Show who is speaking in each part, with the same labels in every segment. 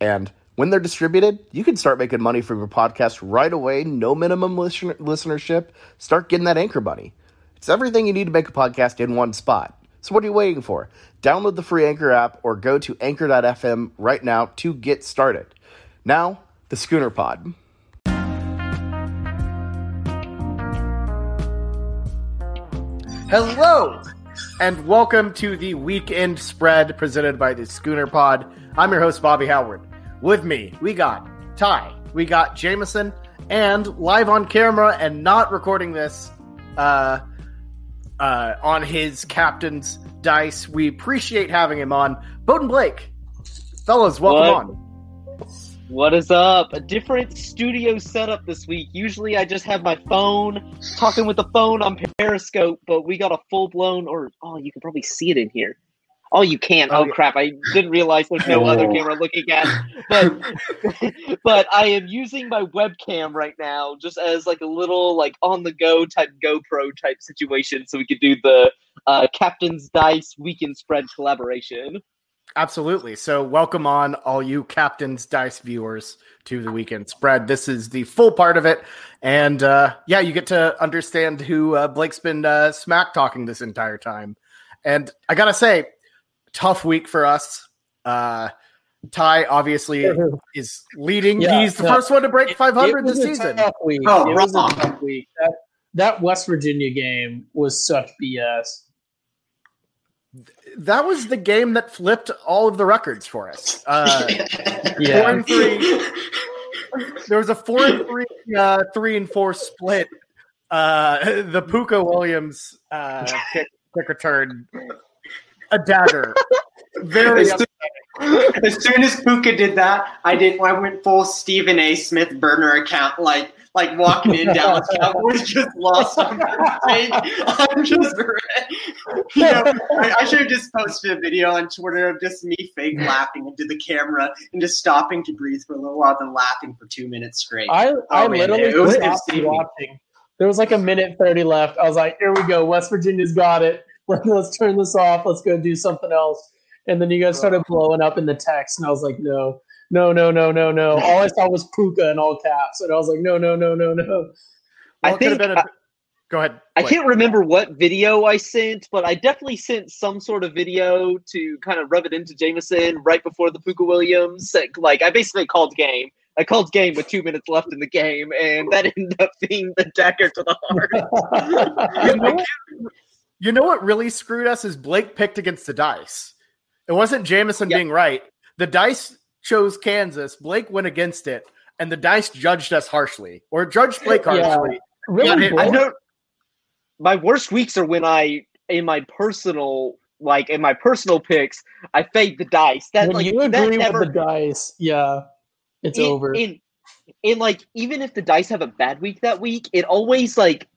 Speaker 1: And when they're distributed, you can start making money from your podcast right away, no minimum listen- listenership. Start getting that anchor money. It's everything you need to make a podcast in one spot. So what are you waiting for? Download the free Anchor app or go to anchor.fm right now to get started. Now, the Schooner Pod. Hello, and welcome to the weekend spread presented by the Schooner Pod. I'm your host, Bobby Howard. With me, we got Ty, we got Jamison, and live on camera and not recording this uh, uh, on his captain's dice. We appreciate having him on. Bowden Blake. Fellas, welcome
Speaker 2: What?
Speaker 1: on.
Speaker 2: What is up? A different studio setup this week. Usually I just have my phone talking with the phone on Periscope, but we got a full blown or oh, you can probably see it in here. Oh, you can't. Oh,
Speaker 1: Oh, yeah.
Speaker 2: crap. I didn't realize there's no other
Speaker 3: Oh.
Speaker 2: camera looking at. But but I am using my webcam right now just as like a little like on the go type GoPro type situation so we could do the uh, Captain's Dice weekend spread collaboration.
Speaker 1: Absolutely. So, welcome on, all you Captain's Dice viewers, to the weekend spread. This is the full part of it. And uh, yeah, you get to understand who uh, Blake's been uh, smack talking this entire time. And I got to say, tough week for us. Uh, Ty obviously is leading.
Speaker 3: Yeah,
Speaker 1: He's the
Speaker 3: yeah.
Speaker 1: first one to break 500
Speaker 3: It was
Speaker 1: this season.
Speaker 3: Week.
Speaker 4: Oh,
Speaker 3: it was a tough week. That, that West Virginia game was such BS.
Speaker 1: That was the game that flipped all of the records for us. Uh, Four and three. there was a four and three, uh, three and four split. Uh, the Puka Williams uh, kick, kick return, a dagger. Very
Speaker 4: As soon, as soon as Puka did that, I did. I went full Stephen A. Smith burner account, like like walking in Dallas Cowboys just lost on. I'm just, you know, I, I should have just posted a video on Twitter of just me fake laughing into the camera and just stopping to breathe for a little while, then laughing for two minutes straight.
Speaker 3: I, I
Speaker 4: Oh, man,
Speaker 3: literally
Speaker 4: it was
Speaker 3: stopped watching. There was like a minute 30 left. I was like, here we go. West Virginia's got it. Let, let's turn this off. Let's go do something else. And then you guys started blowing up in the text, and I was like, no, no, no, no, no, no. All I saw was Puka in all caps. And I was like, no, no, no, no, no.
Speaker 1: Well,
Speaker 2: I
Speaker 1: it could have
Speaker 2: think
Speaker 1: been a- go ahead.
Speaker 2: I
Speaker 1: Blake.
Speaker 2: can't remember what video I sent, but I definitely sent some sort of video to kind of rub it into Jamison right before the Puka Williams. Like I basically called game. I called game with two minutes left in the game, and that ended up being the dagger to the heart.
Speaker 1: You know, what, you know what really screwed us is Blake picked against the dice. It wasn't Jamison
Speaker 2: Yep.
Speaker 1: being right. The dice chose Kansas. Blake went against it, and the dice judged us harshly, or judged Blake
Speaker 3: Yeah.
Speaker 1: harshly.
Speaker 3: really?
Speaker 1: Yeah,
Speaker 2: I
Speaker 3: both?
Speaker 2: know my worst weeks are when I in my personal like in my personal picks, I fade the dice. That
Speaker 3: when
Speaker 2: like
Speaker 3: you
Speaker 2: that
Speaker 3: agree
Speaker 2: never
Speaker 3: with the dice, yeah, it's
Speaker 2: in,
Speaker 3: over.
Speaker 2: In, in like even if the dice have a bad week that week, it always like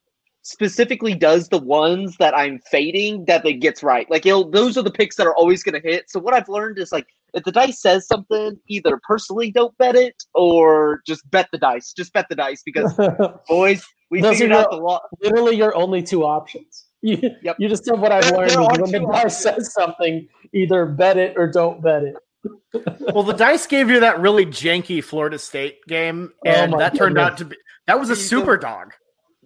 Speaker 2: specifically does the ones that I'm fading that it gets right. Like it'll, those are the picks that are always going to hit. So what I've learned is like if the dice says something, either personally don't bet it or just bet the dice. Just bet the dice because boys, we
Speaker 3: Those
Speaker 2: figured
Speaker 3: are
Speaker 2: out the law.
Speaker 3: literally your only two options. You,
Speaker 2: Yep.
Speaker 3: you just said what I've learned
Speaker 2: there
Speaker 3: is
Speaker 2: are
Speaker 3: when the
Speaker 2: two
Speaker 3: dice
Speaker 2: options.
Speaker 3: says something, either bet it or don't bet it.
Speaker 1: Well, the dice gave you that really janky Florida State game,
Speaker 3: Oh
Speaker 1: and
Speaker 3: my
Speaker 1: that turned out to be that was a super dog.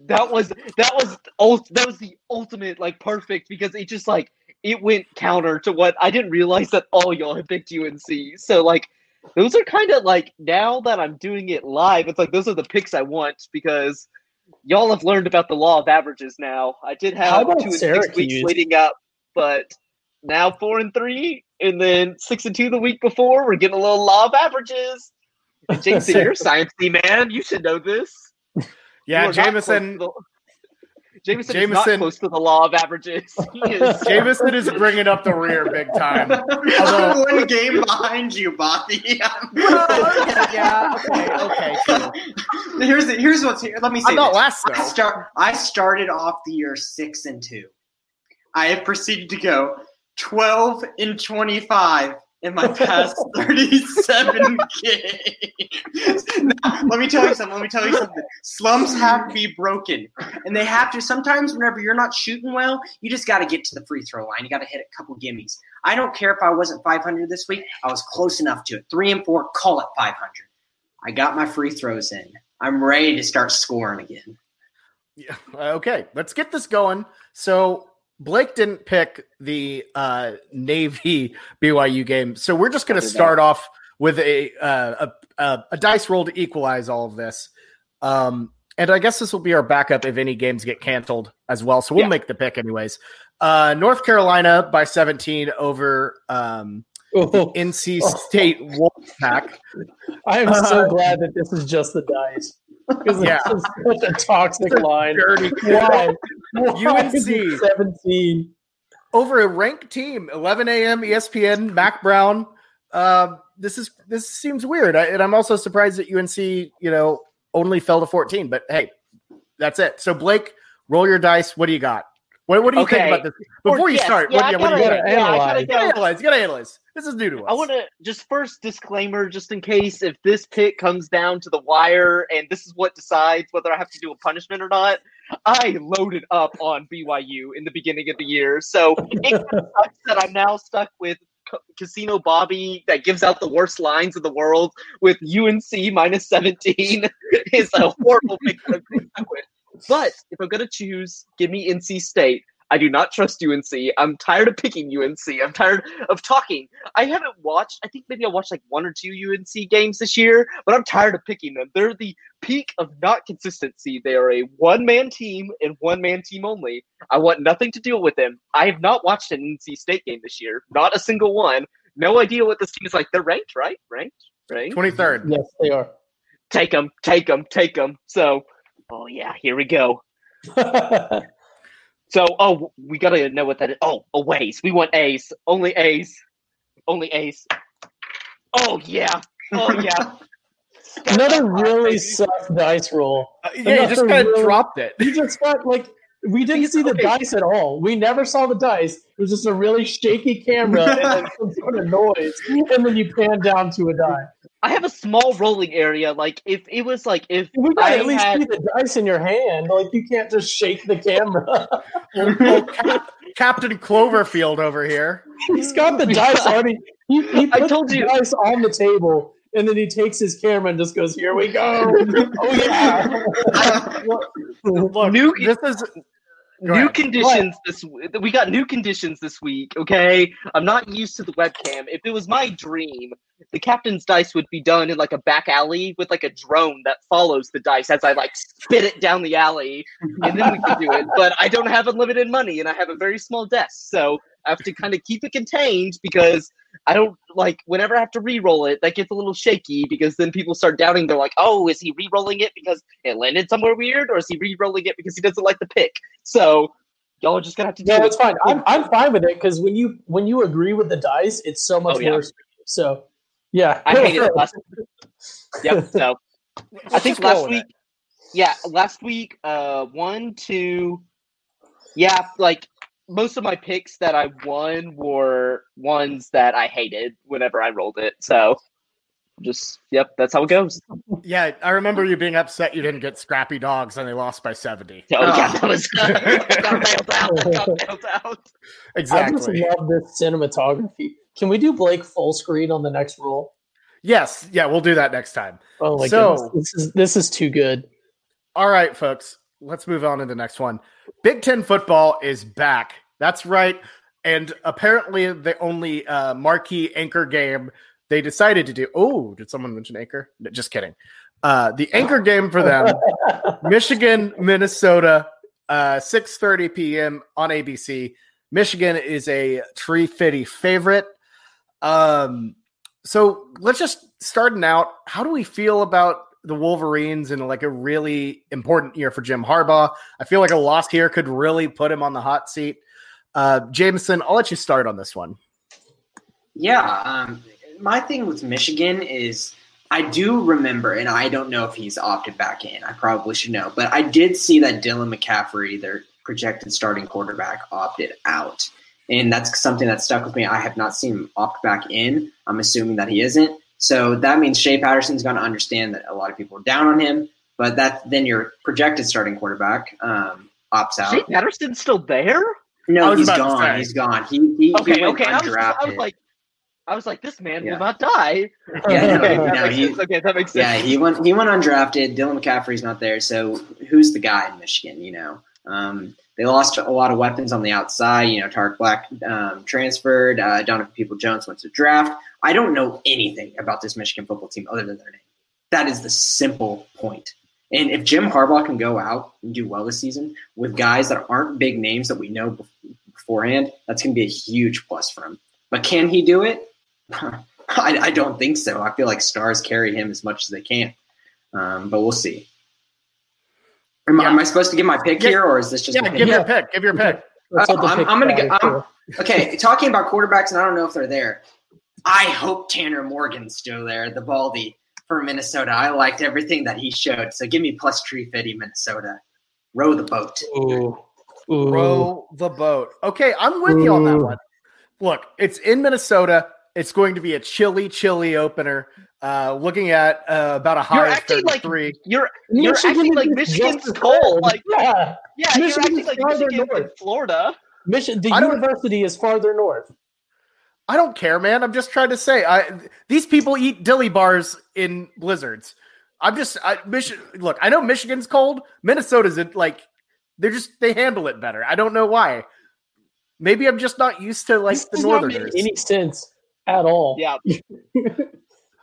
Speaker 2: That was that was ult- that was the ultimate like perfect because it just like it went counter to what I didn't realize that all y'all had picked UNC. So like those are kind of like now that I'm doing it live, it's like those are the picks I want because y'all have learned about the law of averages now. I did have two and six weeks leading up, but now four and three, and then six and two the week before. We're getting a little law of averages. And Jason, you're a sciencey man. You should know this.
Speaker 1: Yeah,
Speaker 2: You are not close Jamison. Jamison, is not close to the law of averages. He is.
Speaker 1: Jamison is bringing up the rear big time.
Speaker 4: I'm one game behind you, Bobby.
Speaker 1: yeah, okay, okay, true.
Speaker 4: here's the, here's what's here. Let me say
Speaker 1: I'm not
Speaker 4: this.
Speaker 1: last
Speaker 4: I start. I started off the year six and two. I have proceeded to go twelve and twenty-five in my past thirty-seven games. Now, let me tell you something. Let me tell you something. Slumps have to be broken, and they have to. Sometimes, whenever you're not shooting well, you just got to get to the free throw line. You got to hit a couple gimmies. I don't care if I wasn't 500 this week. I was close enough to it. Three and four, call it 500. I got my free throws in. I'm ready to start scoring again.
Speaker 1: Yeah, okay, let's get this going. So Blake didn't pick the uh, Navy BYU game, so we're just going to
Speaker 2: did
Speaker 1: start off with a, uh, a a a dice roll to equalize all of this. Um, and I guess this will be our backup if any games get canceled as well. So we'll
Speaker 2: Yeah.
Speaker 1: make the pick anyways. Uh, North Carolina by 17 over um,
Speaker 3: Oh,
Speaker 1: NC State Wolfpack.
Speaker 3: I am so glad that this is just the dice. Because
Speaker 1: Yeah.
Speaker 3: is such a toxic line.
Speaker 1: Dirty
Speaker 3: Why? Why
Speaker 1: UNC.
Speaker 3: 17.
Speaker 1: over a ranked team 11 a.m espn mack brown uh, this is this seems weird I, and i'm also surprised that unc you know only fell to 14 but hey that's it so blake roll your dice what do you got what, what do you think about this before you
Speaker 2: Yes,
Speaker 1: start
Speaker 2: yeah,
Speaker 1: what,
Speaker 2: I
Speaker 1: yeah, what do
Speaker 2: gotta-
Speaker 1: you
Speaker 3: gotta
Speaker 2: yeah,
Speaker 3: analyze.
Speaker 2: gotta
Speaker 1: you gotta
Speaker 2: go.
Speaker 1: analyze you gotta analyze this is new to us
Speaker 2: I want to just first disclaimer, just in case if this pick comes down to the wire and this is what decides whether I have to do a punishment or not. I loaded up on BYU in the beginning of the year, so it kinda sucks that I'm now stuck with Casino Bobby that gives out the worst lines in the world with UNC minus 17 is a horrible pick. that I'm stuck with. But if I'm gonna choose, give me NC State. I do not trust UNC. I'm tired of picking UNC. I'm tired of talking. I haven't watched. I think maybe I watched like one or two UNC games this year, but I'm tired of picking them. They're the peak of not consistency. They are a one-man team and one-man team only. I want nothing to deal with them. I have not watched an NC State game this year. Not a single one. No idea what this team is like. They're ranked, right? Ranked, right?
Speaker 1: 23rd
Speaker 3: Yes, they are.
Speaker 2: Take them, take them, take them. So, oh yeah, here we go. So, oh, we gotta know what that is. Oh, a ways. We want A's. Only A's. Only A's. Oh yeah. Oh yeah.
Speaker 3: Another really soft dice roll.
Speaker 1: Uh, yeah you just kind of
Speaker 3: really-
Speaker 1: dropped it
Speaker 3: You just got like we didn't see the
Speaker 2: Okay.
Speaker 3: dice at all. We never saw the dice. It was just a really shaky camera and then some sort of noise, and then you pan down to a die.
Speaker 2: I have a small rolling area. Like if it was like if
Speaker 3: We got
Speaker 2: I
Speaker 3: at least
Speaker 2: had-
Speaker 3: see the dice in your hand. Like you can't just shake the camera.
Speaker 1: Cap- captain cloverfield over here
Speaker 3: He's got the dice already. He, he
Speaker 2: I told
Speaker 3: the
Speaker 2: you.
Speaker 3: dice on the table, and then he takes his camera and just goes, "Here we go." oh yeah.
Speaker 1: look
Speaker 2: New-
Speaker 1: this is Go
Speaker 2: new
Speaker 1: ahead.
Speaker 2: conditions this we got new conditions this week okay i'm not used to the webcam if it was my dream the captain's dice would be done in like a back alley with like a drone that follows the dice as i like spit it down the alley and then we could do it but i don't have unlimited money and i have a very small desk so i have to kind of keep it contained because i don't like whenever i have to re-roll it that gets a little shaky because then people start doubting they're like oh is he re-rolling it because it landed somewhere weird or is he re-rolling it because he doesn't like the pick so y'all are just gonna have to do
Speaker 3: No,
Speaker 2: it.
Speaker 3: it's fine. I'm I'm fine with it because when you when you agree with the dice, it's so much
Speaker 2: Oh, yeah.
Speaker 3: worse. So, yeah,
Speaker 2: I hated it last. Yep. So I think last week.
Speaker 1: it.
Speaker 2: Yeah, last week. Uh, one, two. Yeah, like most of my picks that I won were ones that I hated whenever I rolled it. So just yep, that's how it goes.
Speaker 1: Yeah, I remember you being upset you didn't get Scrappy Dogs and they lost by 70.
Speaker 2: Oh yeah, that was. I got bailed out. I got bailed out.
Speaker 3: I
Speaker 1: Exactly.
Speaker 3: just love this cinematography. Can we do Blake full screen on the next roll?
Speaker 1: Yes, yeah, we'll do that next time.
Speaker 3: Oh my
Speaker 1: So-
Speaker 3: goodness, this is this is too good.
Speaker 1: All right, folks, let's move on to the next one. Big Ten football is back. That's right. And apparently, the only uh, marquee anchor game they decided to do. Oh, did someone mention anchor? No, Just kidding. Uh, the anchor game for them Michigan, Minnesota, uh, 6:30 p.m. on ABC. Michigan is a tree fitty favorite. Um, so let's just starting out. How do we feel about the Wolverines in like a really important year for Jim Harbaugh. I feel like a loss here could really put him on the hot seat. Uh, Jamison, I'll let you start on this one.
Speaker 4: Yeah, um, my thing with Michigan is I do remember, and I don't know if he's opted back in. I probably should know, but I did see that Dylan McCaffrey, their projected starting quarterback, opted out, and that's something that stuck with me. I have not seen him opt back in. I'm assuming that he isn't. So that means Shea Patterson's going to understand that a lot of people are down on him, but that then your projected starting quarterback um, opts out.
Speaker 2: Shea Patterson's still there?
Speaker 4: No, he's gone. He's gone. He, he
Speaker 2: okay,
Speaker 4: he
Speaker 2: okay. I was, I was, like, I was like, this man
Speaker 4: Yeah.
Speaker 2: will not die.
Speaker 4: Yeah, no,
Speaker 2: okay,
Speaker 4: no,
Speaker 2: that makes
Speaker 4: he-
Speaker 2: sense. Okay, that makes
Speaker 4: Yeah, he went. He went undrafted. Dylan McCaffrey's not there. So who's the guy in Michigan? You know, um, they lost a lot of weapons on the outside. You know, Tarik Black um, transferred. Uh, Donovan Peoples-Jones went to draft. I don't know anything about this Michigan football team other than their name. That is the simple point. And if Jim Harbaugh can go out and do well this season with guys that aren't big names that we know beforehand, that's going to be a huge plus for him. But can he do it? I, I don't think so. I feel like stars carry him as much as they can, um, but we'll see. Am,
Speaker 1: Yeah.
Speaker 4: am I supposed to give my pick
Speaker 1: Yeah.
Speaker 4: here, or is this just
Speaker 1: Yeah, give
Speaker 4: pick?
Speaker 1: your pick. Give your pick.
Speaker 3: That's what the
Speaker 4: I'm-
Speaker 3: pick
Speaker 4: I'm gonna
Speaker 3: guy
Speaker 4: get- I'm- Okay, talking about quarterbacks, and I don't know if they're there. I hope Tanner Morgan's still there, the Baldy for Minnesota. I liked everything that he showed. So give me plus Tree Fitty, Minnesota. Row the boat.
Speaker 3: Ooh. Ooh.
Speaker 1: Row the boat. Okay, I'm with you on that one. Look, it's in Minnesota. It's going to be a chilly, chilly opener. Uh, looking at uh, about a high
Speaker 2: You're
Speaker 1: of
Speaker 2: acting like
Speaker 1: 33.
Speaker 2: you're you're
Speaker 3: Michigan
Speaker 2: acting like Michigan's cold. Like
Speaker 3: yeah.
Speaker 2: yeah, you're
Speaker 3: Michigan
Speaker 2: acting like
Speaker 3: farther
Speaker 2: Michigan
Speaker 3: north.
Speaker 2: Florida.
Speaker 3: Mission, the
Speaker 1: I
Speaker 3: university is farther north.
Speaker 1: I don't care, man. I'm just trying to say, I these people eat dilly bars in blizzards. I'm just, I, Mich- look. I know Michigan's cold. Minnesota's it like they're just they handle it better. I don't know why. Maybe I'm just not used to like
Speaker 3: this
Speaker 1: the
Speaker 3: does not make
Speaker 1: Northerners.
Speaker 3: any sense at all.
Speaker 2: Yeah.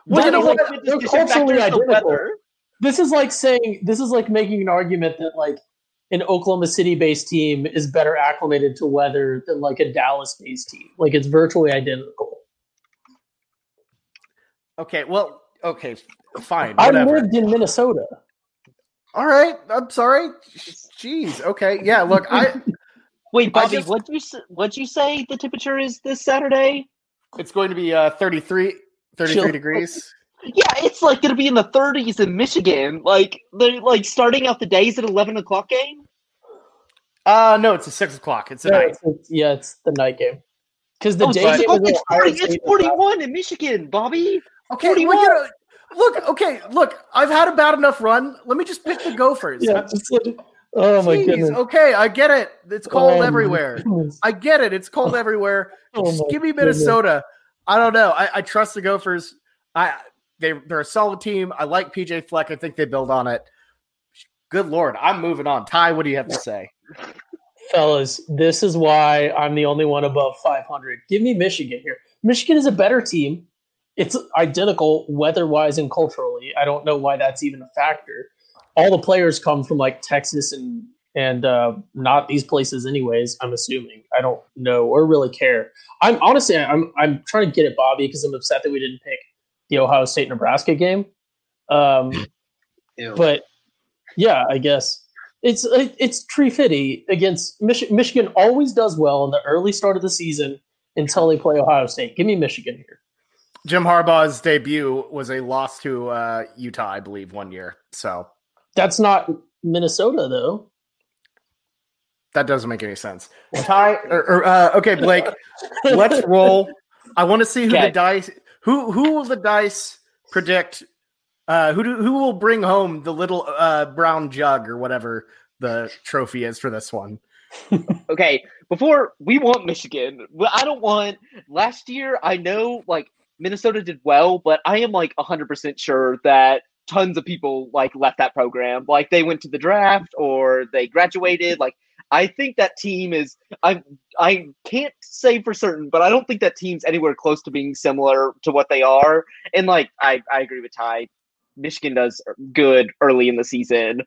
Speaker 1: Well, you know what?
Speaker 3: like- they're culturally
Speaker 2: factor is the
Speaker 3: identical.
Speaker 2: weather.
Speaker 3: This is like saying this is like making an argument that like an Oklahoma City based team is better acclimated to weather than like a Dallas based team. Like it's virtually identical.
Speaker 1: Okay, well, okay, fine,
Speaker 3: I
Speaker 1: whatever.
Speaker 3: lived in Minnesota.
Speaker 1: All right, I'm sorry. Jeez. Okay, yeah. Look, I
Speaker 2: Wait, Bobby,
Speaker 1: just-
Speaker 2: what'd you what'd you say the temperature is this Saturday?
Speaker 1: it's going to be uh 33, 33
Speaker 3: Chill.
Speaker 1: degrees.
Speaker 2: Yeah, it's like gonna be in the 30s in Michigan. Like they're like starting out the days at 11 o'clock game.
Speaker 1: Uh no, it's a six o'clock. It's a
Speaker 3: No,
Speaker 1: night.
Speaker 3: it's, it's- yeah, it's the night game. Because the
Speaker 2: Oh,
Speaker 3: day
Speaker 2: it's,
Speaker 3: game
Speaker 2: it's, 40, it's 41 in Michigan, Bobby.
Speaker 1: Okay, well, you know, look, okay, look, I've had a bad enough run. Let me just pick the Gophers.
Speaker 3: Yeah, just like, oh my goodness.
Speaker 1: Okay, I get it. It's cold
Speaker 3: Oh
Speaker 1: everywhere. I get it. It's cold everywhere.
Speaker 3: Oh
Speaker 1: Just
Speaker 3: my
Speaker 1: give me
Speaker 3: goodness.
Speaker 1: I don't know. I, I trust the Gophers. I they they're a solid team. I like PJ Fleck. I think they build on it. Good lord, I'm moving on. Ty, what do you have to say?
Speaker 3: Fellas, this is why I'm the only one above 500. Give me Michigan here. Michigan is a better team. It's identical weather wise and culturally. I don't know why that's even a factor. All the players come from like Texas and and uh, not these places, anyways. I'm assuming. I don't know or really care. I'm honestly, I'm I'm trying to get at Bobby because I'm upset that we didn't pick the Ohio State Nebraska game. Um,
Speaker 4: Ew.
Speaker 3: but yeah, I guess it's it- it's tree fitty against Mich- Michigan. Always does well in the early start of the season until they play Ohio State. Give me Michigan here.
Speaker 1: Jim Harbaugh's debut was a loss to uh, Utah, I believe, one year. So
Speaker 3: That's not Minnesota though.
Speaker 1: That doesn't make any sense. Ty, or, or, uh, okay, Blake, let's roll. I want to see who
Speaker 2: Okay.
Speaker 1: the dice. Who who will the dice predict? Uh, who do, who will bring home the little uh, brown jug or whatever the trophy is for this one?
Speaker 2: Okay, before we want Michigan, well, I don't want. Last year, I know like Minnesota did well, but I am like 100% sure that tons of people like left that program. Like they went to the draft or they graduated. Like I think that team is. I I can't say for certain, but I don't think that team's anywhere close to being similar to what they are. And like I I agree with Ty. Michigan does good early in the season.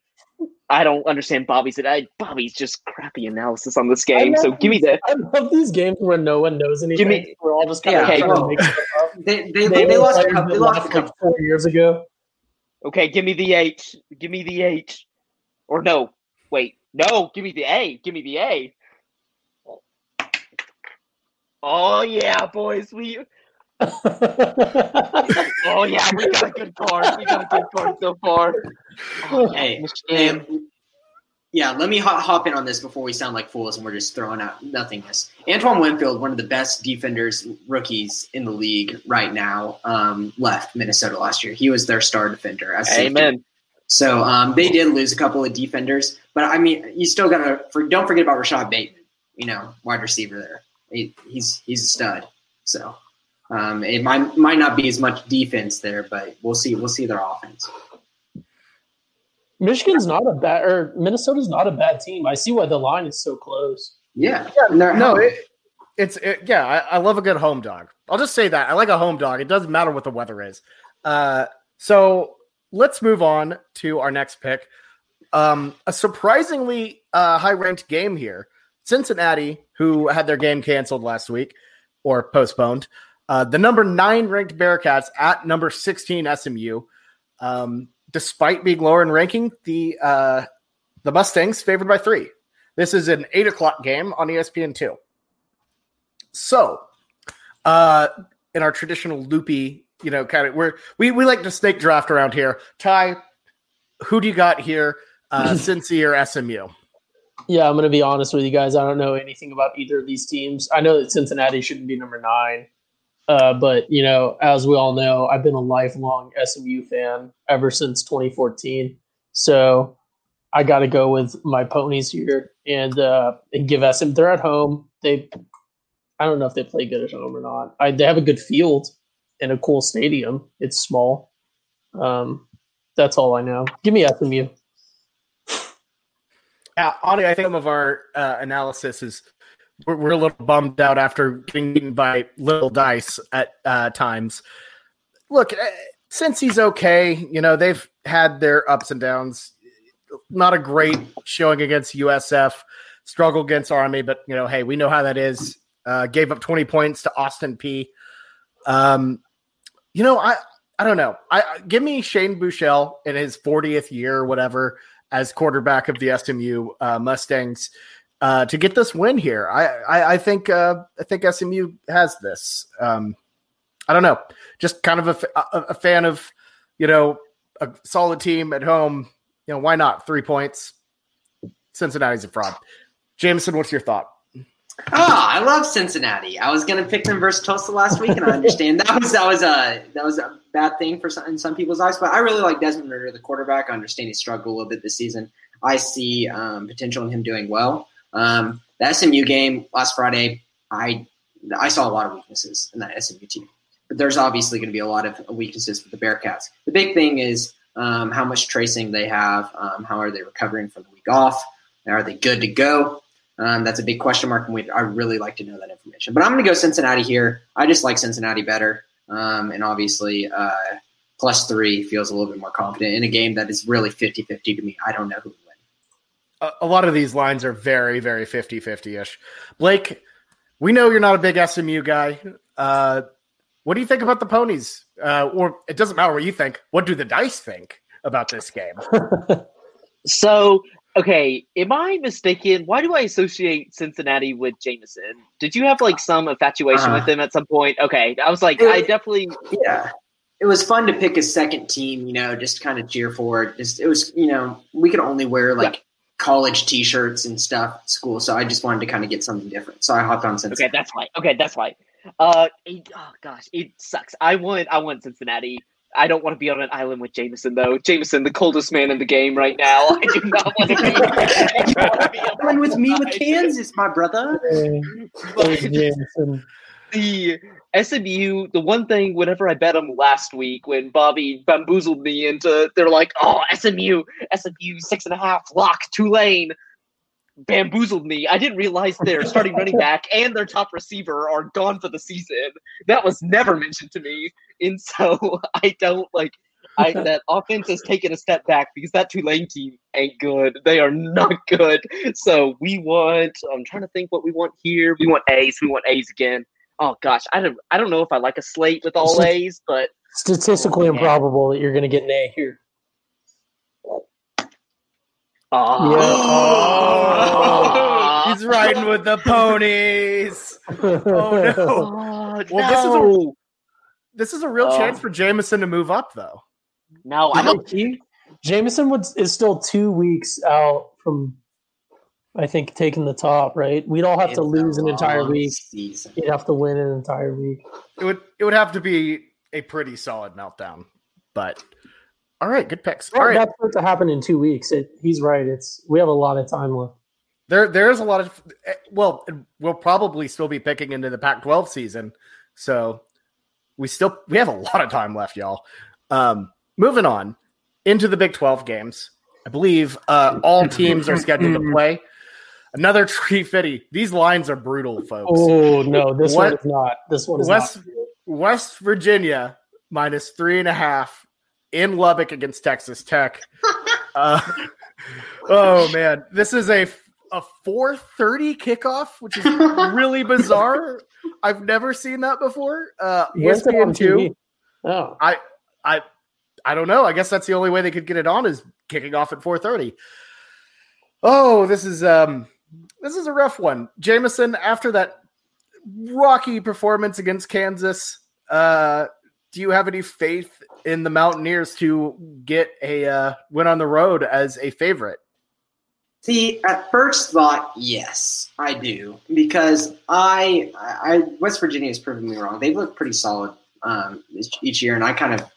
Speaker 2: I don't understand Bobby's. I, Bobby's just crappy analysis on this game.
Speaker 3: I
Speaker 2: So
Speaker 3: love
Speaker 2: give me that.
Speaker 3: I love these games where no one knows anything.
Speaker 2: Give me-
Speaker 3: We're all just kind
Speaker 4: Yeah,
Speaker 3: of
Speaker 2: okay,
Speaker 3: trying to make stuff up.
Speaker 4: they, they,
Speaker 3: They,
Speaker 4: they
Speaker 3: were
Speaker 4: lost a couple.
Speaker 3: that
Speaker 4: They lost a couple.
Speaker 3: like four years ago.
Speaker 2: Okay, give me the H. Give me the H. Or no, wait, no, give me the A. Give me the A. Oh yeah, boys, we. Oh yeah, we got a good card. We got a good card so far. Oh,
Speaker 4: Hey,
Speaker 2: Michigan.
Speaker 4: yeah, let me hop, hop in on this before we sound like fools and we're just throwing out nothingness. Antoine Winfield, one of the best defenders, rookies in the league right now, um, left Minnesota last year. He was their star defender. As safety.
Speaker 2: Amen.
Speaker 4: So um, they did lose a couple of defenders, but I mean, you still gotta for, don't forget about Rashod Bateman. You know, wide receiver there. He, he's he's a stud. So um, it might might not be as much defense there, but we'll see. We'll see their offense.
Speaker 3: Michigan's not a bad, or Minnesota's not a bad team. I see why the line is so close.
Speaker 4: Yeah,
Speaker 1: Yeah, no, it, it's it, yeah. I, I love a good home dog. I'll just say that I like a home dog. It doesn't matter what the weather is. Uh, so let's move on to our next pick. Um, a surprisingly uh, high-ranked game here. Cincinnati, who had their game canceled last week or postponed. Uh, the number nine ranked Bearcats at number sixteen SMU. Um, despite being lower in ranking, the uh, the Mustangs favored by three. This is an eight o'clock game on ESPN two. So, uh, in our traditional loopy, you know, kind of we're we we like to snake draft around here. Ty, who do you got here? Uh, Cincy or SMU?
Speaker 3: Yeah, I'm going to be honest with you guys. I don't know anything about either of these teams. I know that Cincinnati shouldn't be number nine, uh, but you know, as we all know, I've been a lifelong SMU fan ever since 2014. So I got to go with my ponies here and uh, and give SM. They're at home. They, I don't know if they play good at home or not. I, they have a good field and a cool stadium. It's small. Um, that's all I know. Give me SMU.
Speaker 1: Yeah, Ani, I think some of our uh, analysis is we're, we're a little bummed out after getting beaten by little dice at uh, times. Look, uh, Cincy's okay, you know they've had their ups and downs. Not a great showing against USF, struggle against Army, but you know, hey, we know how that is. Uh, gave up twenty points to Austin Peay. Um, you know, I I don't know. I I- give me Shane Buechele in his 40th year or whatever as quarterback of the SMU uh, Mustangs uh, to get this win here. I I, I think uh, I think SMU has this. Um, I don't know. Just kind of a a fan of you know a solid team at home. You know why not three points? Cincinnati's a fraud. Jamison, what's your thought?
Speaker 4: Ah, I love Cincinnati. I was gonna pick them versus Tulsa last week, and I understand that was that was a that was a bad thing for some, in some people's eyes. But I really like Desmond Ridder, the quarterback. I understand he struggled a little bit this season. I see um, potential in him doing well. Um, the SMU game last Friday, I I saw a lot of weaknesses in that SMU team, but there's obviously going to be a lot of weaknesses with the Bearcats. The big thing is um, how much tracing they have. Um, how are they recovering from the week off? Are they good to go? Um, that's a big question mark, and we, I really like to know that information. But I'm going to go Cincinnati here. I just like Cincinnati better, um, and obviously uh, plus three feels a little bit more confident in a game that is really 50-50 to me. I don't know who will win.
Speaker 1: a, a lot of these lines are very, very 50 50 ish. Blake, we know you're not a big SMU guy. Uh, what do you think about the ponies? Uh, or it doesn't matter what you think. What do the dice think about this game?
Speaker 2: So, okay, am I mistaken? Why do I associate Cincinnati with Jamison? Did you have like some infatuation
Speaker 4: Uh,
Speaker 2: with him at some point? Okay, I was like,
Speaker 4: it-
Speaker 2: I definitely.
Speaker 4: Yeah. It was fun to pick a second team, you know, just kind of cheer for it. Just it was, you know, we could only wear like college T-shirts and stuff at school, so I just wanted to kind of get something different. So I hopped on Cincinnati.
Speaker 2: Okay, that's why. Okay, that's why. Uh, it, oh gosh, it sucks. I want, I want Cincinnati. I don't want to be on an island with Jamison though. Jamison, the coldest man in the game right now. I do not want to be. Want to be
Speaker 4: with me with. Kansas, my brother.
Speaker 3: Jamison.
Speaker 2: the SMU, the one thing whenever I bet them last week when Bobby bamboozled me into, they're like, oh, SMU, SMU six and a half, lock, Tulane, bamboozled me. I didn't realize their starting running back and their top receiver are gone for the season. That was never mentioned to me. And so I don't like, I, that offense has taken a step back because that Tulane team ain't good. They are not good. So we want. I'm trying to think what we want here. We want A's. We want A's again. Oh gosh, I don't. I don't know if I like a slate with all A's, but
Speaker 3: Statistically
Speaker 2: Oh,
Speaker 3: improbable that you're going to get an A here.
Speaker 2: Oh,
Speaker 1: He's riding with the ponies. Oh no!
Speaker 2: Oh,
Speaker 1: Well, this is a-
Speaker 2: no.
Speaker 1: This is a real
Speaker 2: Oh.
Speaker 1: chance for Jamison to move up, though.
Speaker 2: No, I don't.
Speaker 3: He, Jamison would, is still two weeks out from, I think, taking the top. Right? We'd all have
Speaker 4: It's
Speaker 3: to lose an entire week.
Speaker 4: Season.
Speaker 3: You'd have to win an entire week.
Speaker 1: It would it would have to be a pretty solid meltdown. But all right, good picks. All
Speaker 3: Well,
Speaker 1: right,
Speaker 3: That's going to happen in two weeks. It, he's right. It's we have a lot of time left.
Speaker 1: there there is a lot of eh, well, we'll probably still be picking into the Pac-12 season, so we still we have a lot of time left, y'all. Um, moving on into the Big 12 games. I believe uh, all teams are scheduled to play. Another tree fitty. These lines are brutal, folks.
Speaker 3: Oh no, this
Speaker 1: What-
Speaker 3: one is not. This one is
Speaker 1: West
Speaker 3: not.
Speaker 1: West Virginia minus three and a half in Lubbock against Texas Tech. uh, oh man, this is a a four thirty kickoff, which is really bizarre. I've never seen that before. Uh,
Speaker 3: Where's
Speaker 1: ESPN two.
Speaker 3: Oh,
Speaker 1: I I I don't know. I guess that's the only way they could get it on is kicking off at 4:30. Oh, this is um this is a rough one. Jamison after that rocky performance against Kansas, uh do you have any faith in the Mountaineers to get a uh, win on the road as a favorite?
Speaker 4: See, at first thought, yes, I do because I, I West Virginia has proven me wrong. They've looked pretty solid um, each, year, and I kind of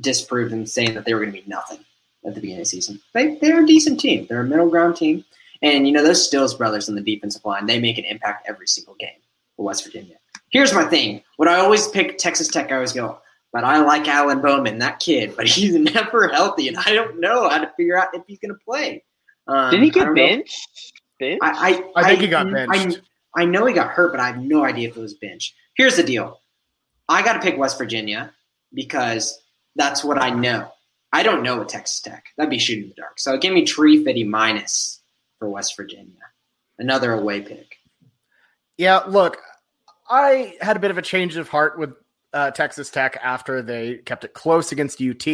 Speaker 4: disproved them saying that they were going to be nothing at the beginning of the season. They they're a decent team. They're a middle ground team, and you know those Stills brothers on the defensive line. They make an impact every single game for West Virginia. Here's my thing: when I always pick Texas Tech, I always go, but I like Alan Bowman, that kid, but he's never healthy, and I don't know how to figure out if he's going to play. Um,
Speaker 2: Did he get
Speaker 4: don't
Speaker 2: benched? Benched?
Speaker 4: I, I,
Speaker 1: I think he got benched.
Speaker 4: I, I know he got hurt, but I have no idea if it was bench. Here's the deal: I got to pick West Virginia because that's what I know. I don't know what Texas Tech. That'd be shooting in the dark. So give me Tree Fitty minus for West Virginia. Another away pick.
Speaker 1: Yeah, look, I had a bit of a change of heart with uh, Texas Tech after they kept it close against UT.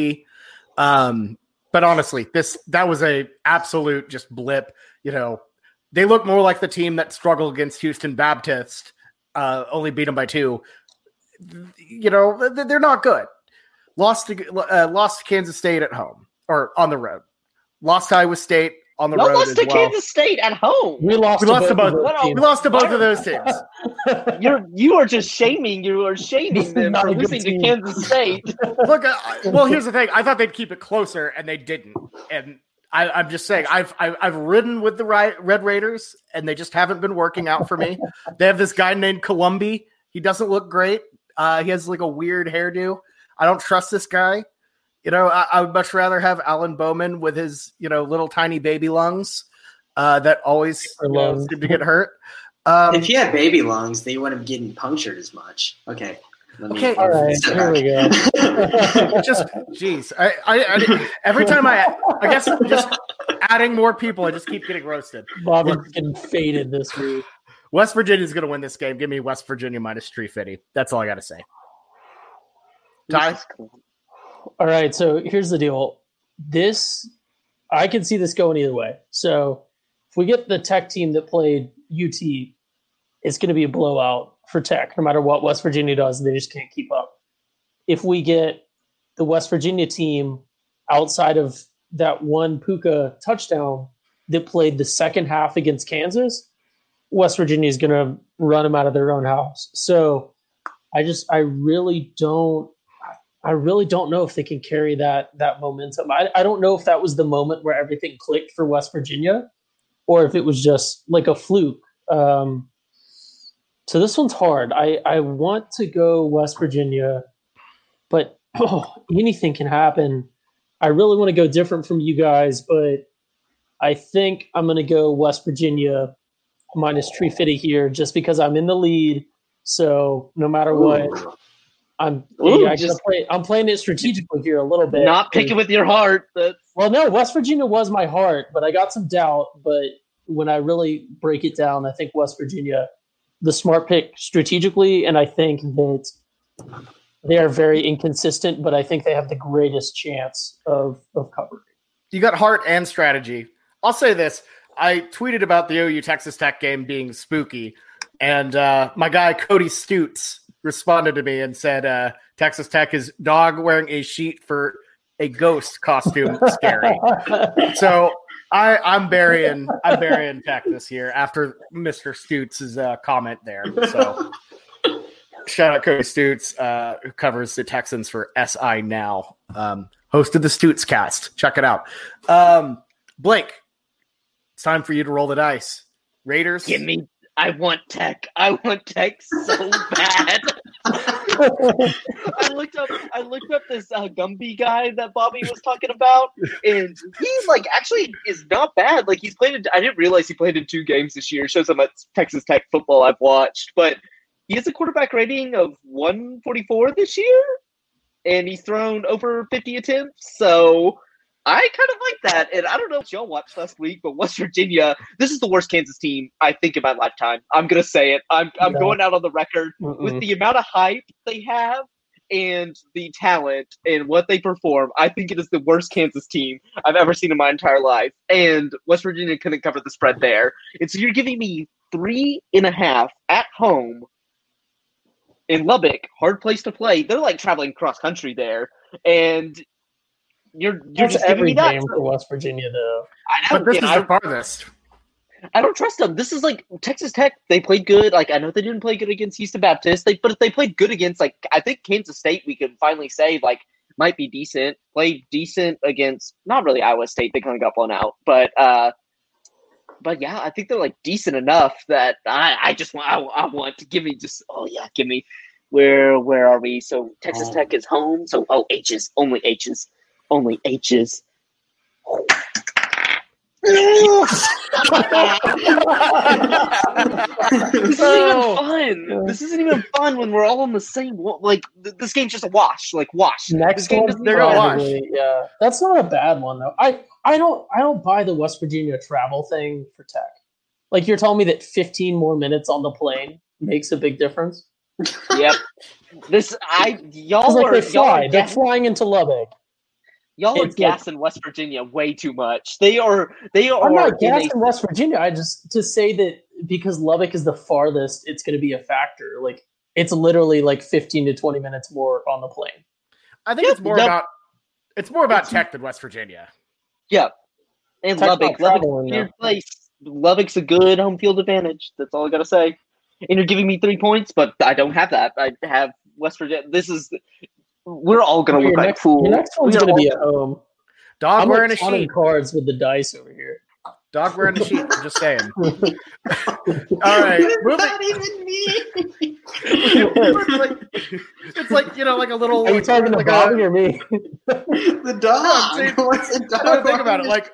Speaker 1: Um, but honestly, this that was a absolute just blip. You know, they look more like the team that struggled against Houston Baptist, uh, only beat them by two. You know, they're not good. Lost to uh, lost to Kansas State at home or on the road. Lost Iowa State on the
Speaker 2: no,
Speaker 1: road
Speaker 2: lost
Speaker 1: as
Speaker 2: to
Speaker 1: well.
Speaker 2: Kansas State at home.
Speaker 3: we lost.
Speaker 1: We lost to both.
Speaker 3: of those teams.
Speaker 1: We lost to both of those teams.
Speaker 2: You're you are just shaming. You are shaming
Speaker 3: is
Speaker 2: them
Speaker 3: not
Speaker 2: for
Speaker 3: a good
Speaker 2: losing to. Kansas State.
Speaker 1: Look, I, well, here's the thing. I thought they'd keep it closer, and they didn't. And I, I'm just saying, I've, I've I've ridden with the Ri- Red Raiders, and they just haven't been working out for me. they have this guy named Colombi. He doesn't look great. Uh, he has like a weird hairdo. I don't trust this guy. You know, I, I would much rather have Alan Bowman with his you know little tiny baby lungs uh, that always you know, seem to get hurt. Um,
Speaker 4: if he had baby lungs, they wouldn't have getting punctured as much. Okay.
Speaker 1: Okay.
Speaker 3: All right,
Speaker 4: step
Speaker 3: here we go.
Speaker 1: just jeez I, I, I every time i i guess I'm just adding more people i just keep getting roasted
Speaker 3: Bobby's getting faded this week.
Speaker 1: west virginia's going to win this game give me west virginia minus 350 that's all i got to say Ty?
Speaker 3: All right, so here's the deal. This I can see this going either way. So if we get the Tech team that played UT, it's going to be a blowout for Tech. No matter what West Virginia does, they just can't keep up. If we get the West Virginia team outside of that one Puka touchdown that played the second half against Kansas, West Virginia is going to run them out of their own house. So I just I really don't I really don't know if they can carry that that momentum. I, I don't know if that was the moment where everything clicked for West Virginia, or if it was just like a fluke. Um, so this one's hard. I I want to go West Virginia, but oh, anything can happen. I really want to go different from you guys, but I think I'm going to go West Virginia minus Tree Fitty here, just because I'm in the lead. So no matter what. I'm
Speaker 2: Ooh,
Speaker 3: yeah,
Speaker 2: just-
Speaker 3: play, I'm playing it strategically here a little bit.
Speaker 2: Not picking with your heart. That's
Speaker 3: Well, no, West Virginia was my heart, but I got some doubt. But when I really break it down, I think West Virginia, the smart pick strategically, and I think that they are very inconsistent, but I think they have the greatest chance of of covering.
Speaker 1: you got heart and strategy I'll say this: I tweeted about the OU Texas Tech game being spooky, and uh, my guy Cody Stutes responded to me and said uh, Texas Tech is dog wearing a sheet for a ghost costume scary. so I, I'm burying I'm burying Tech this year after Mr. Stutes' uh, comment there. So shout out Cody Stutes, uh, who covers the Texans for SI Now. Um, hosted the Stutes cast. Check it out. Um, Blake, it's time for you to roll the dice. Raiders.
Speaker 2: Give me. I want tech. I want tech so bad. I looked up. I looked up this uh, Gumby guy that Bobby was talking about, and he's like actually is not bad. Like he's played. In, I didn't realize he played in two games this year. Shows how much Texas Tech football I've watched. But he has a quarterback rating of 144 this year, and he's thrown over 50 attempts. So I kind of like that. And I don't know if y'all watched last week, but West Virginia, this is the worst Kansas team I think in my lifetime. I'm gonna say it. I'm I'm
Speaker 3: No.
Speaker 2: going out on the record
Speaker 3: Mm-mm.
Speaker 2: with the amount of hype they have and the talent and what they perform. I think it is the worst Kansas team I've ever seen in my entire life. And West Virginia couldn't cover the spread there. And so you're giving me three and a half at home in Lubbock, hard place to play. They're like traveling cross country there, and you're you're
Speaker 3: That's
Speaker 2: just giving
Speaker 3: every
Speaker 2: me that.
Speaker 3: game for West Virginia, though.
Speaker 2: I know,
Speaker 1: But this is
Speaker 2: I,
Speaker 1: the farthest.
Speaker 2: I don't trust them. This is like Texas Tech. They played good. Like I know they didn't play good against Houston Baptist. They but if they played good against like I think Kansas State, we can finally say like might be decent. Played decent against not really Iowa State. They kind of got blown out, but uh, but yeah, I think they're like decent enough that I I just want I, I want to give me just oh yeah give me where where are we? So Texas
Speaker 3: Oh.
Speaker 2: Tech is home. So oh H's only H's only H's. this isn't
Speaker 3: Oh.
Speaker 2: even fun. This isn't even fun when we're all on the same. wa- Like th- this game's just a wash. Like wash. this
Speaker 3: Next
Speaker 2: game
Speaker 3: one,
Speaker 1: they're gonna watch.
Speaker 3: yeah, that's not a bad one though. I I don't I don't buy the West Virginia travel thing for Tech. Like you're telling me that 15 more minutes on the plane makes a big difference.
Speaker 2: Yep. This I y'all
Speaker 3: Because like
Speaker 2: are
Speaker 3: they
Speaker 2: y'all
Speaker 3: fly,
Speaker 2: are,
Speaker 3: they're
Speaker 2: gas,
Speaker 3: flying into Lubbock.
Speaker 2: Y'all are
Speaker 3: it's like-
Speaker 2: West Virginia way too much. They are they are
Speaker 3: I'm not gas
Speaker 2: in a-
Speaker 3: West Virginia. I just to say that because Lubbock is the farthest, it's going to be a factor. Like it's literally like 15 to 20 minutes more on the plane.
Speaker 1: I think
Speaker 2: Yeah,
Speaker 1: it's more
Speaker 2: no.
Speaker 1: about it's more about
Speaker 2: It's-
Speaker 1: Tech than West Virginia.
Speaker 2: Yeah. And
Speaker 3: Tech's
Speaker 2: Lubbock.
Speaker 3: not
Speaker 2: Lubbock's a weird place. Lubbock's a good home field advantage. That's all I gotta say. And you're giving me three points, but I don't have that. I have West Virginia. This is we're all gonna
Speaker 3: your,
Speaker 2: look like
Speaker 3: next,
Speaker 2: fools.
Speaker 3: your next one's
Speaker 2: We are
Speaker 3: going to be at home.
Speaker 1: Dog
Speaker 3: I'm
Speaker 1: wearing
Speaker 3: like
Speaker 1: a sheet.
Speaker 3: cards with the dice over here.
Speaker 1: Dog wearing a sheet. I'm just saying. All right,
Speaker 4: What
Speaker 1: moving.
Speaker 4: that even mean?
Speaker 1: it's, like, it's like you know, like a little.
Speaker 3: Are you
Speaker 1: like,
Speaker 3: talking to
Speaker 1: like
Speaker 3: Bobby
Speaker 1: a,
Speaker 3: or me?
Speaker 4: the dog.
Speaker 1: saying-
Speaker 4: What's the dog?
Speaker 1: No, think about it. Like,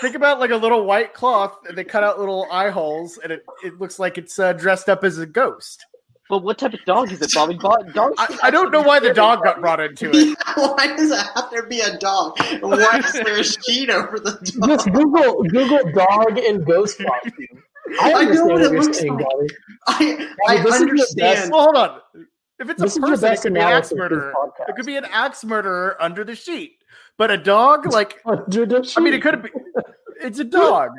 Speaker 1: think about like a little white cloth, and they cut out little eye holes, and it, it looks like it's uh, dressed up as a ghost.
Speaker 2: But what type of dog is it, Bobby? Bo- dogs
Speaker 1: I, I don't know why the dog got brought into it.
Speaker 4: why does it have to be a dog? Why is there a sheet over the dog? Just?
Speaker 3: Google Google dog and ghost costume. I
Speaker 4: I know
Speaker 3: understand
Speaker 4: what
Speaker 3: what
Speaker 4: it
Speaker 3: you're
Speaker 4: looks
Speaker 3: saying,
Speaker 4: like.
Speaker 3: Bobby.
Speaker 4: I, I
Speaker 3: this is best-
Speaker 4: understand.
Speaker 1: Well, hold on. If it's a
Speaker 3: This is the
Speaker 1: person, it could be an axe
Speaker 3: analysis of this
Speaker 1: murderer. It could be an axe murderer under the sheet. But a dog, like
Speaker 3: Under the
Speaker 1: I mean, it could be. It's a dog.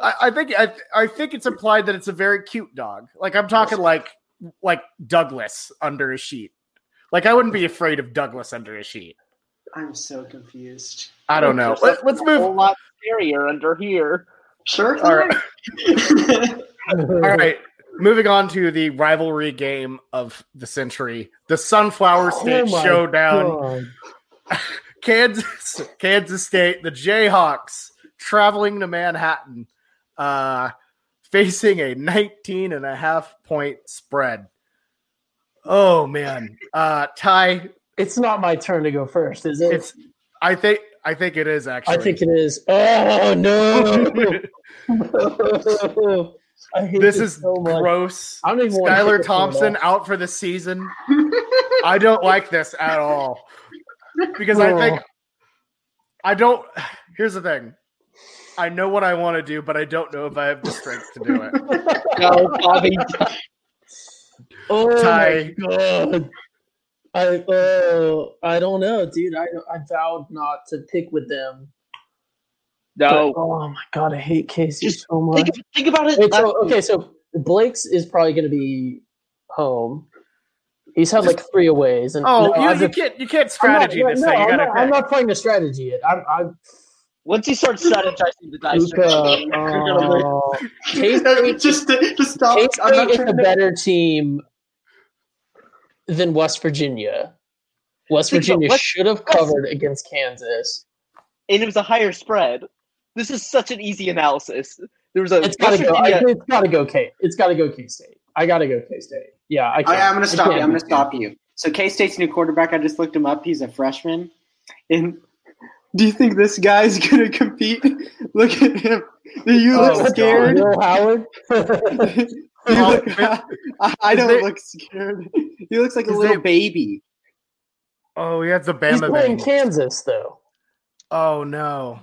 Speaker 1: I, I think I, I think it's implied that it's a very cute dog. Like I'm talking like like Douglas under a sheet. Like I wouldn't be afraid of Douglas under a sheet.
Speaker 4: I'm so confused.
Speaker 1: I don't know. Let, let's
Speaker 2: A whole lot scarier under here.
Speaker 4: Sure.
Speaker 1: All right. All right. Moving on to the rivalry game of the century, the Sunflower State
Speaker 3: Oh
Speaker 1: Showdown. Kansas, Kansas State, the Jayhawks traveling to Manhattan, uh, facing a 19 and a half point spread. Oh man. Uh Ty,
Speaker 3: It's not my turn to go first, is it?
Speaker 1: it's I think I think it is actually.
Speaker 3: I think it is. Oh no! I hate
Speaker 1: this is
Speaker 3: so much.
Speaker 1: gross.
Speaker 3: I don't even want to
Speaker 1: Skylar Thompson out for the season. I don't like this at all. Because I think I don't here's the thing. I know what I want to do, but I don't know if I have the strength to do it.
Speaker 2: No, Bobby.
Speaker 3: Oh
Speaker 1: Ty.
Speaker 3: my god! I oh I don't know, dude. I I vowed not to pick with them.
Speaker 2: No.
Speaker 3: But, oh my god, I hate Casey
Speaker 2: Just
Speaker 3: so much.
Speaker 2: Think, think about it.
Speaker 3: Wait, so, okay, so Blake's is probably going to be home. He's had like three aways, and
Speaker 1: Oh,
Speaker 3: no,
Speaker 1: you, you
Speaker 3: been-
Speaker 1: can't you can't
Speaker 3: I'm
Speaker 1: strategy
Speaker 3: not,
Speaker 1: this
Speaker 3: no,
Speaker 1: thing. You
Speaker 3: I'm,
Speaker 1: gotta
Speaker 3: not, I'm not playing the strategy yet. I'm, I'm
Speaker 2: Once you start strategizing the dice,
Speaker 3: Luka.
Speaker 2: you're gonna win.
Speaker 3: Uh, K-State,
Speaker 4: just, just stop. I'm not
Speaker 3: is
Speaker 4: trying
Speaker 3: a
Speaker 4: to-
Speaker 3: better team than West Virginia. West Virginia
Speaker 2: West-
Speaker 3: should have covered against Kansas.
Speaker 2: and it was a higher spread. This is such an easy analysis. There was a
Speaker 3: It's got to
Speaker 2: West
Speaker 3: go. I, it's got to go K. It's got to go K State. I got to go K State. Yeah, I
Speaker 4: I,
Speaker 3: can't.
Speaker 4: I'm gonna stop you.
Speaker 3: can't
Speaker 4: I'm gonna stop you. So K State's new quarterback. I just looked him up. He's a freshman. And do you think this guy's going to compete? Look at him. Do you
Speaker 3: Oh,
Speaker 4: look
Speaker 3: God.
Speaker 4: scared?
Speaker 3: Will Howard.
Speaker 4: you look, I, I don't
Speaker 1: there-
Speaker 4: look scared. He looks like a little
Speaker 1: there-
Speaker 4: baby.
Speaker 1: Oh, he has the
Speaker 3: He's
Speaker 1: Bama
Speaker 3: playing
Speaker 1: bang.
Speaker 3: Kansas though.
Speaker 1: Oh no.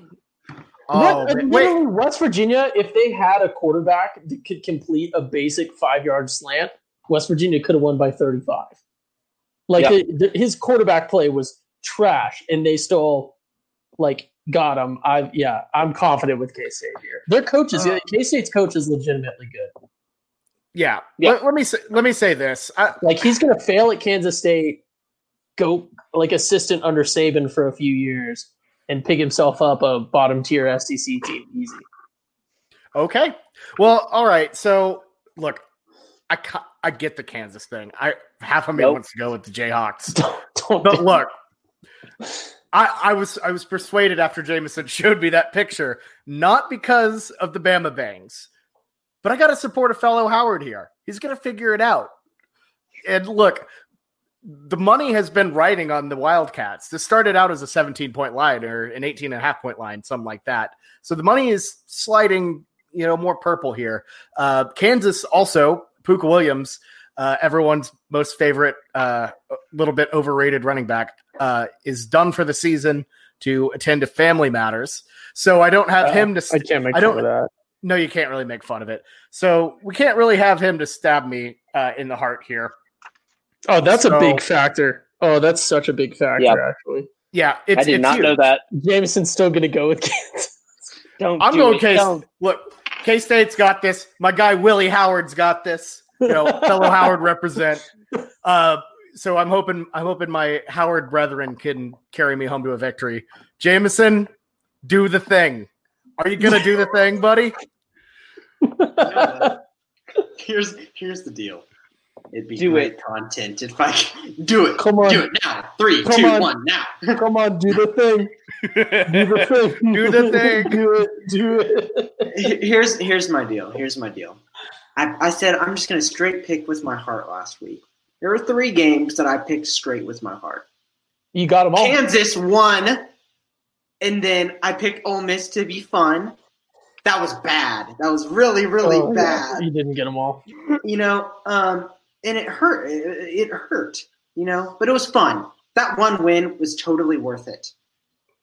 Speaker 1: Oh
Speaker 3: Lit-
Speaker 1: man. wait.
Speaker 3: West Virginia, if they had a quarterback that could complete a basic five yard slant, West Virginia could have won by 35. Like
Speaker 2: Yeah.
Speaker 3: the- the- his quarterback play was trash, and they still like got him. I yeah, I'm confident with K State here. Their coaches,
Speaker 1: Uh,
Speaker 3: K State's coach is legitimately good.
Speaker 1: Yeah.
Speaker 2: Yeah.
Speaker 1: Let, let me say, let me say this. I,
Speaker 3: Like he's gonna fail at Kansas State, go like assistant under Saban for a few years, and pick himself up a bottom tier SEC team easy.
Speaker 1: Okay. Well, all right. So, look, I I get the Kansas thing. I half of me
Speaker 2: Nope.
Speaker 1: wants to go with the Jayhawks,
Speaker 3: Don't, don't
Speaker 1: but look, I I was I was persuaded after Jamison showed me that picture, not because of the Bama bangs, but I got to support a fellow Howard here. He's going to figure it out. And look, the money has been riding on the Wildcats. This started out as a 17 point line or an 18 and a half point line, something like that. So the money is sliding, you know, more purple here. Uh, Kansas also, Pooka Williams, uh, everyone's most favorite, uh, little bit overrated running back, uh, is done for the season to attend to family matters. So I don't have him to.
Speaker 3: Uh, I can't make
Speaker 1: I
Speaker 3: fun
Speaker 1: don't-
Speaker 3: of that.
Speaker 1: no, you can't really make fun of it. So we can't really have him to stab me uh, in the heart here.
Speaker 3: Oh, that's
Speaker 1: So-
Speaker 3: a big factor. Oh, that's such a big factor,
Speaker 2: Yep.
Speaker 3: actually.
Speaker 1: Yeah, it's,
Speaker 2: I did
Speaker 1: it's
Speaker 2: not
Speaker 1: huge.
Speaker 2: know that.
Speaker 3: Jamison's still going to go with Kansas.
Speaker 2: Don't.
Speaker 1: I'm
Speaker 2: do
Speaker 1: going
Speaker 2: it.
Speaker 1: K.
Speaker 2: Don't.
Speaker 1: Look, K State's got this. My guy Willie Howard's got this. You know, fellow Howard represent. Uh, so I'm hoping I'm hoping my Howard brethren can carry me home to a victory. Jamison, do the thing. Are you gonna do the thing, buddy?
Speaker 4: Here's here's the deal. It'd be
Speaker 2: Do
Speaker 4: great
Speaker 2: it.
Speaker 4: content if I do it.
Speaker 3: Come on.
Speaker 4: do it now. Three,
Speaker 3: Come
Speaker 4: two,
Speaker 3: on.
Speaker 4: one, now.
Speaker 3: Come on, do the thing. Do the thing.
Speaker 1: Do the thing.
Speaker 3: do it. Do it.
Speaker 4: Here's here's my deal. Here's my deal. I, I said I'm just gonna straight pick with my heart last week. There were three games that I picked straight with my heart.
Speaker 3: You got them all.
Speaker 4: Kansas won, and then I picked Ole Miss to be fun. That was bad. That was really, really
Speaker 3: Oh,
Speaker 4: bad.
Speaker 3: You didn't get them all.
Speaker 4: You know, um, and it hurt. It, it hurt. You know, but it was fun. That one win was totally worth it.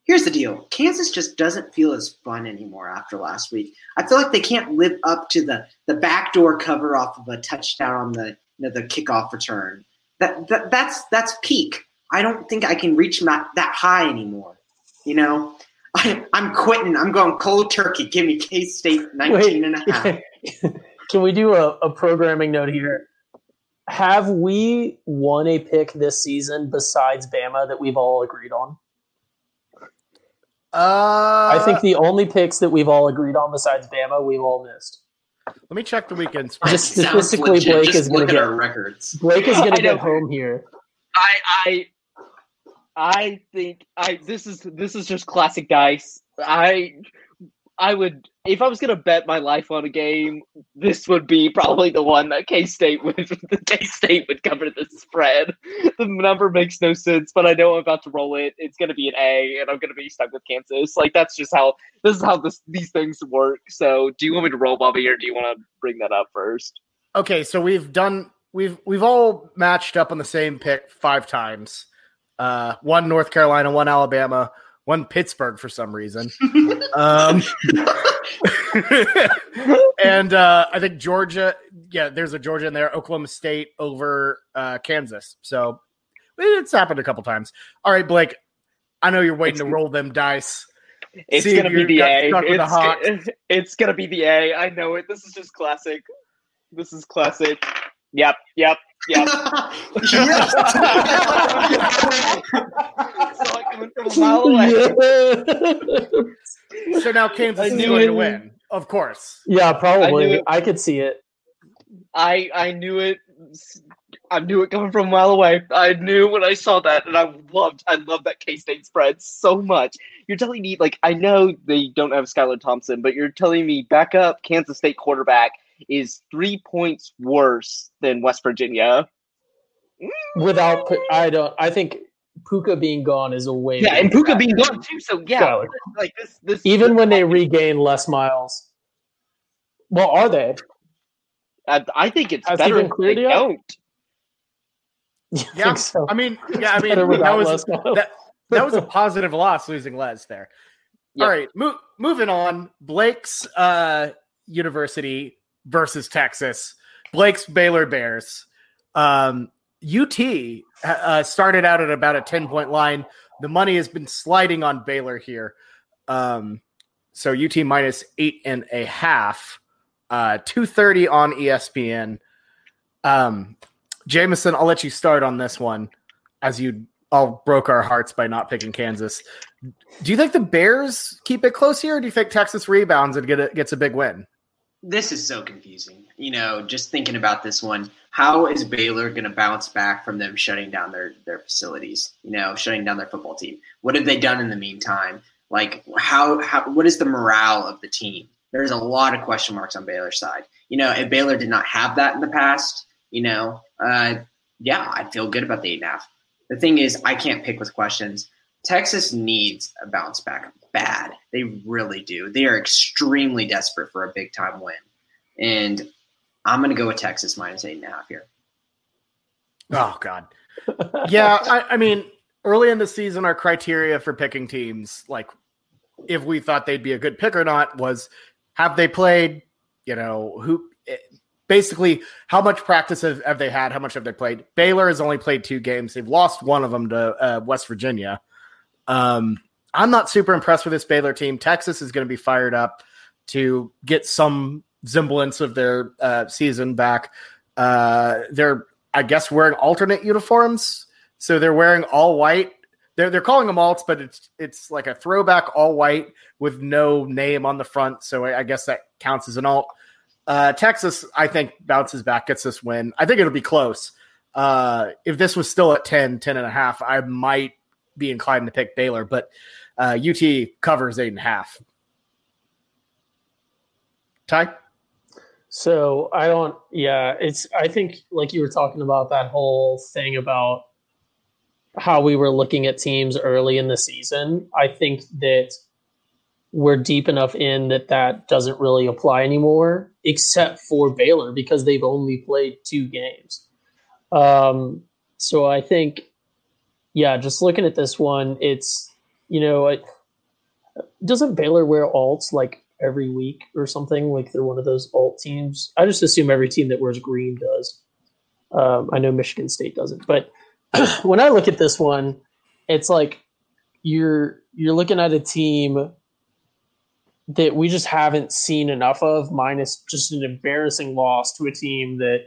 Speaker 4: Here's the deal: Kansas just doesn't feel as fun anymore after last week. I feel like they can't live up to the the backdoor cover off of a touchdown on the you know, the kickoff return. That, that that's that's peak. I don't think I can reach that that high anymore. You know, I, I'm quitting. I'm going cold turkey. Give me K State 19 and a half.
Speaker 3: Can we do a, a programming note here? Have we won a pick this season besides Bama that we've all agreed on?
Speaker 1: Uh,
Speaker 3: I think the only picks that we've all agreed on besides Bama, we've all missed.
Speaker 1: Let me check the weekend.
Speaker 3: Just statistically. Blake
Speaker 4: Just
Speaker 3: is going to get
Speaker 4: our records.
Speaker 3: Blake is going
Speaker 2: I
Speaker 3: to get home here.
Speaker 2: I I I think I this is this is just classic dice. I I would if I was gonna bet my life on a game, this would be probably the one that K State would the K State would cover the spread. The number makes no sense, but I know I'm about to roll it. It's gonna be an A, and I'm gonna be stuck with Kansas. Like that's just how this is how this these things work. So, do you want me to roll, Bobby, or do you want to bring that up first?
Speaker 1: Okay, so we've done we've we've all matched up on the same pick five times. Uh, one North Carolina, one Alabama, one Pittsburgh for some reason. um, and uh, I think Georgia, yeah, there's a Georgia in there. Oklahoma State over uh, Kansas. So it's happened a couple times. All right, Blake, I know you're waiting to roll them dice.
Speaker 2: It's gonna be the A.
Speaker 1: stuck with the
Speaker 2: It's, it's gonna be the A. I know it. This is just classic. This is classic. Yep, yep, yep. Saw it coming from a mile away.
Speaker 1: So now Kansas
Speaker 2: I
Speaker 1: is
Speaker 2: knew
Speaker 1: going
Speaker 2: it.
Speaker 1: to win, of course.
Speaker 3: yeah, probably.
Speaker 2: it.
Speaker 3: I, could see it.
Speaker 2: I I knew it. I knew it coming from a mile away. I knew when I saw that, and I loved. I love that K State spread so much. You're telling me, like, I know they don't have Skylar Thompson, but you're telling me backup Kansas State quarterback is three points worse than West Virginia.
Speaker 3: Without, I don't. I think Pooka being gone is a way.
Speaker 2: Yeah, and Pooka being gone too. So yeah,
Speaker 3: Skylar.
Speaker 2: like this. This
Speaker 3: Even when they regain Les Miles. Well, are they?
Speaker 2: I, I think it's
Speaker 3: Has
Speaker 2: better if they don't.
Speaker 3: You
Speaker 1: Yeah,
Speaker 3: think so?
Speaker 1: I mean, yeah, I mean, that was that, that was a positive loss losing Les there.
Speaker 2: Yeah.
Speaker 1: All right, mo- moving on. Blake's uh, University versus Texas. Blake's Baylor Bears. Um, UT uh, started out at about a 10 point line. The money has been sliding on Baylor here. Um, so UT minus eight and a half, uh, 230 on ESPN. Um, Jamison, I'll let you start on this one as you all broke our hearts by not picking Kansas. Do you think the Bears keep it close here, or do you think Texas rebounds and get a, gets a big win?
Speaker 4: This is so confusing. You know, just thinking about this one, how is Baylor going to bounce back from them shutting down their their facilities? You know, shutting down their football team. What have they done in the meantime? Like, how, how what is the morale of the team? There's a lot of question marks on Baylor's side. You know, if Baylor did not have that in the past, you know, uh, yeah, I feel good about the eight and a half. The thing is, I can't pick with questions. Texas needs a bounce back bad. They really do. They are extremely desperate for a big time win. And I'm going to go with Texas minus eight and a half here.
Speaker 1: Oh God, yeah. I, I mean, early in the season, our criteria for picking teams, like if we thought they'd be a good pick or not, was have they played? You know, who eh, basically how much practice have, have they had? How much have they played? Baylor has only played two games. They've lost one of them to uh, West Virginia. Um, I'm not super impressed with this Baylor team. Texas is going to be fired up to get some semblance of their uh, season back. Uh, they're, I guess, wearing alternate uniforms, so they're wearing all white. They're they're calling them alts, but it's it's like a throwback all white with no name on the front. So I, I guess that counts as an alt. Uh, Texas, I think, bounces back, gets this win. I think it'll be close. Uh, if this was still at 10, 10 and a half, I might be inclined to pick Baylor, but uh, UT covers eight and a half. Ty?
Speaker 3: So I don't. Yeah, it's. I think like you were talking about that whole thing about how we were looking at teams early in the season. I think that we're deep enough in that that doesn't really apply anymore, except for Baylor because they've only played two games. Um, so I think, yeah, just looking at this one, it's you know, it, doesn't Baylor wear alts like every week or something? Like they're one of those alt teams. I just assume every team that wears green does. Um, I know Michigan State doesn't, but when I look at this one, it's like you're you're looking at a team that we just haven't seen enough of, minus just an embarrassing loss to a team that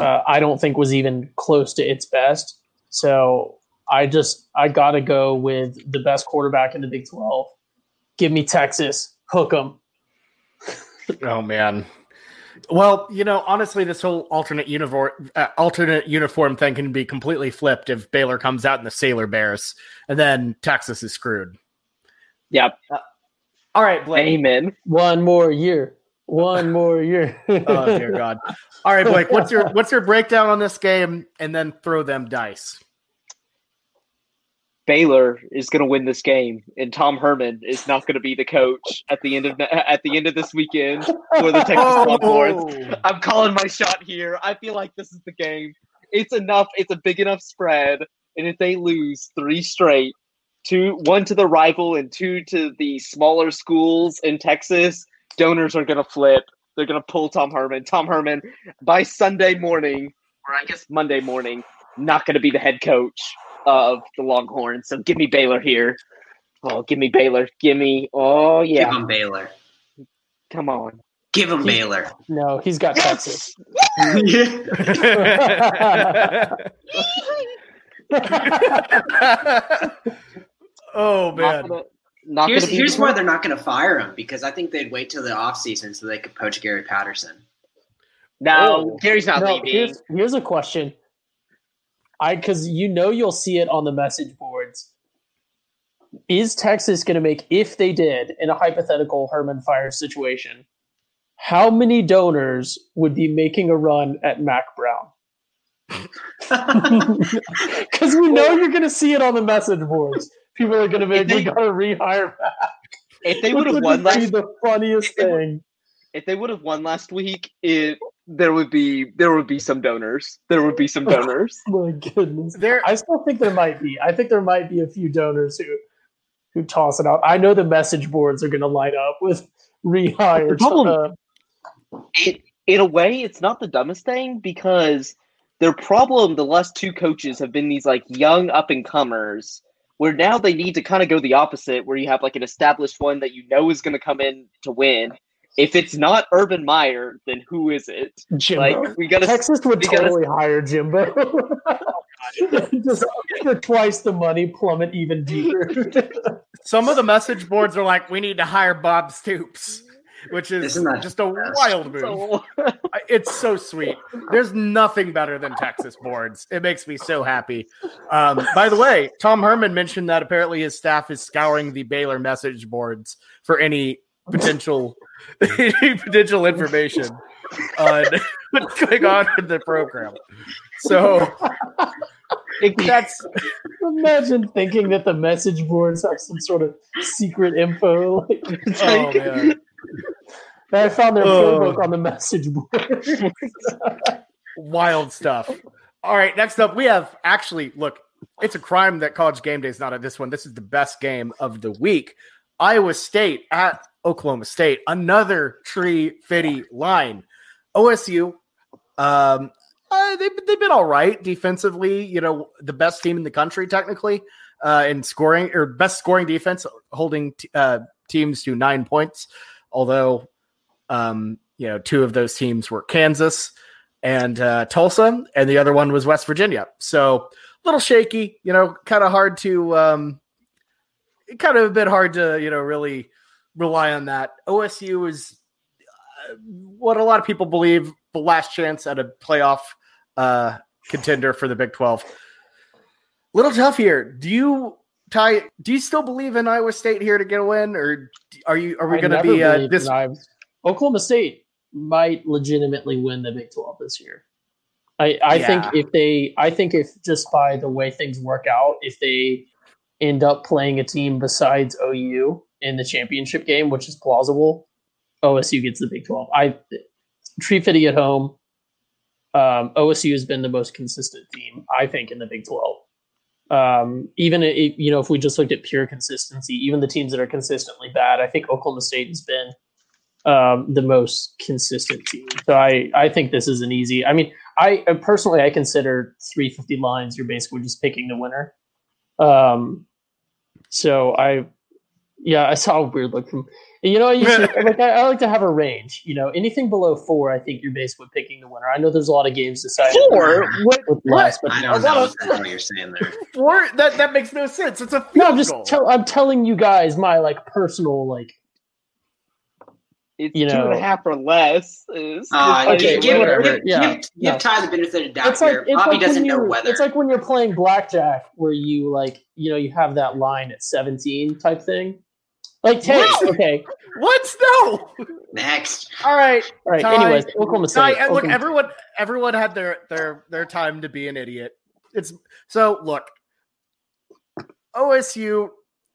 Speaker 3: uh, I don't think was even close to its best. So I just I gotta go with the best quarterback in the Big Twelve. Give me Texas, hook 'em.
Speaker 1: Oh man. Well, you know, honestly, this whole alternate uniform uh, alternate uniform thing can be completely flipped if Baylor comes out in the Sailor Bears, and then Texas is screwed.
Speaker 2: Yep.
Speaker 1: All right, Blake.
Speaker 2: Amen.
Speaker 3: One more year. One more year.
Speaker 1: oh dear God. All right, Blake. What's your what's your breakdown on this game, and then throw them dice.
Speaker 2: Baylor is going to win this game, and Tom Herman is not going to be the coach at the end of at the end of this weekend for the Texas oh! Longhorns. I'm calling my shot here. I feel like this is the game. It's enough. It's a big enough spread, and if they lose three straight, two one to the rival and two to the smaller schools in Texas, donors are going to flip. They're going to pull Tom Herman. Tom Herman by Sunday morning, or I guess Monday morning, not going to be the head coach of the Longhorns. So give me Baylor here. Oh, give me Baylor. Give me. Oh yeah.
Speaker 4: Give him Baylor.
Speaker 2: Come on.
Speaker 4: Give him Baylor.
Speaker 3: No, he's got Texas.
Speaker 1: oh
Speaker 2: Not
Speaker 1: man.
Speaker 2: gonna, not
Speaker 4: Here's here's why they're not going to fire him because I think they'd wait till the offseason so they could poach Gary Patterson.
Speaker 2: No,
Speaker 3: Oh.
Speaker 2: Gary's not
Speaker 3: No,
Speaker 2: leaving.
Speaker 3: here's, here's a question. I because you know you'll see it on the message boards. Is Texas going to make if they did in a hypothetical Herman fire situation? How many donors would be making a run at Mack Brown? Because we know you're going to see it on the message boards. People are going to make
Speaker 2: they-
Speaker 3: we got to rehire. Mack."
Speaker 2: If they would have won last,
Speaker 3: the funniest
Speaker 2: if they
Speaker 3: thing.
Speaker 2: if they would have won last week, it there would be there would be some donors. There would be some donors.
Speaker 3: My goodness.
Speaker 1: There
Speaker 3: I still think there might be. I think there might be a few donors who who toss it out. I know the message boards are going to light up with rehired.
Speaker 2: The problem-
Speaker 3: uh,
Speaker 2: it, in a way, it's not the dumbest thing because their problem the last two coaches have been these like young up and comers where now they need to kind of go the opposite where you have like an established one that you know is going to come in to win. If it's not Urban Meyer, then who is it?
Speaker 3: Jimbo.
Speaker 2: Like we got to
Speaker 3: Texas would
Speaker 2: we gotta-
Speaker 3: totally hire Jimbo. Just for twice the money, plummet even deeper.
Speaker 1: some of the message boards are like, we need to hire Bob Stoops, which is just a
Speaker 4: best?
Speaker 1: wild move. It's so sweet. There's nothing better than Texas boards. It makes me so happy. Um, by the way, Tom Herman mentioned that apparently his staff is scouring the Baylor message boards for any potential any potential information on what's going on in the program. So that's
Speaker 3: Imagine thinking that the message boards have some sort of secret info. Like,
Speaker 1: oh
Speaker 3: like-
Speaker 1: man.
Speaker 3: I found their
Speaker 1: Oh.
Speaker 3: playbook on the message board.
Speaker 1: wild stuff. All right, next up we have actually look, it's a crime that college game day is not at this one. This is the best game of the week. Iowa State at Oklahoma State, another tree fitty line. OSU, um, uh, they've, they've been all right defensively. You know, the best team in the country technically uh, in scoring or best scoring defense, holding t- uh, teams to nine points. Although, um, you know, two of those teams were Kansas and uh, Tulsa, and the other one was West Virginia. So a little shaky, you know, kind of hard to, um, kind of a bit hard to, you know, really rely on that. OSU is uh, what a lot of people believe the last chance at a playoff uh, contender for the Big 12. Little tough here. Do you, Ty, do you still believe in Iowa State here to get a win, or are you, are we going to be uh, this?
Speaker 3: Oklahoma State might legitimately win the Big 12 this year. I, I
Speaker 1: Yeah.
Speaker 3: think if they, I think if just by the way things work out, if they end up playing a team besides OU in the championship game, which is plausible, OSU gets the Big 12. I Tree Fitty at home. Um, OSU has been the most consistent team, I think, in the Big 12. Um, even if, you know, if we just looked at pure consistency, even the teams that are consistently bad, I think Oklahoma State has been um, the most consistent team. So I, I think this is an easy. I mean, I personally I consider 350 lines. You're basically just picking the winner. Um, so I, yeah, I saw a weird look from you know. I usually like I, I like to have a range. You know, anything below four, I think you're basically picking the winner. I know there's a lot of games decided
Speaker 2: Four?
Speaker 3: with, with less, but
Speaker 4: I
Speaker 1: A
Speaker 4: don't know
Speaker 1: of-
Speaker 4: what you're saying there.
Speaker 1: Four? That that makes no sense. It's a field
Speaker 3: no, I'm just
Speaker 1: goal.
Speaker 3: tell, I'm telling you guys my like personal like
Speaker 2: it's
Speaker 3: You know-
Speaker 2: a half or less. Is,
Speaker 4: Uh,
Speaker 3: Okay,
Speaker 4: give, give,
Speaker 3: whatever.
Speaker 4: give,
Speaker 3: Yeah,
Speaker 4: give,
Speaker 3: yeah.
Speaker 4: give Ty the benefit of doubt
Speaker 3: it's like
Speaker 4: here.
Speaker 3: it's
Speaker 4: Bobby
Speaker 3: like
Speaker 4: doesn't know
Speaker 3: you're-
Speaker 4: weather.
Speaker 3: It's like when you're playing blackjack, where you like you know you have that line at 17 type thing. Like, hey,
Speaker 1: What?
Speaker 3: okay,
Speaker 1: What? No.
Speaker 4: Next.
Speaker 1: All right.
Speaker 3: all right.
Speaker 1: Ty-
Speaker 3: anyways, Oklahoma State.
Speaker 1: Ty, and look,
Speaker 3: Oklahoma-
Speaker 1: everyone, everyone had their their their time to be an idiot. It's so look, OSU.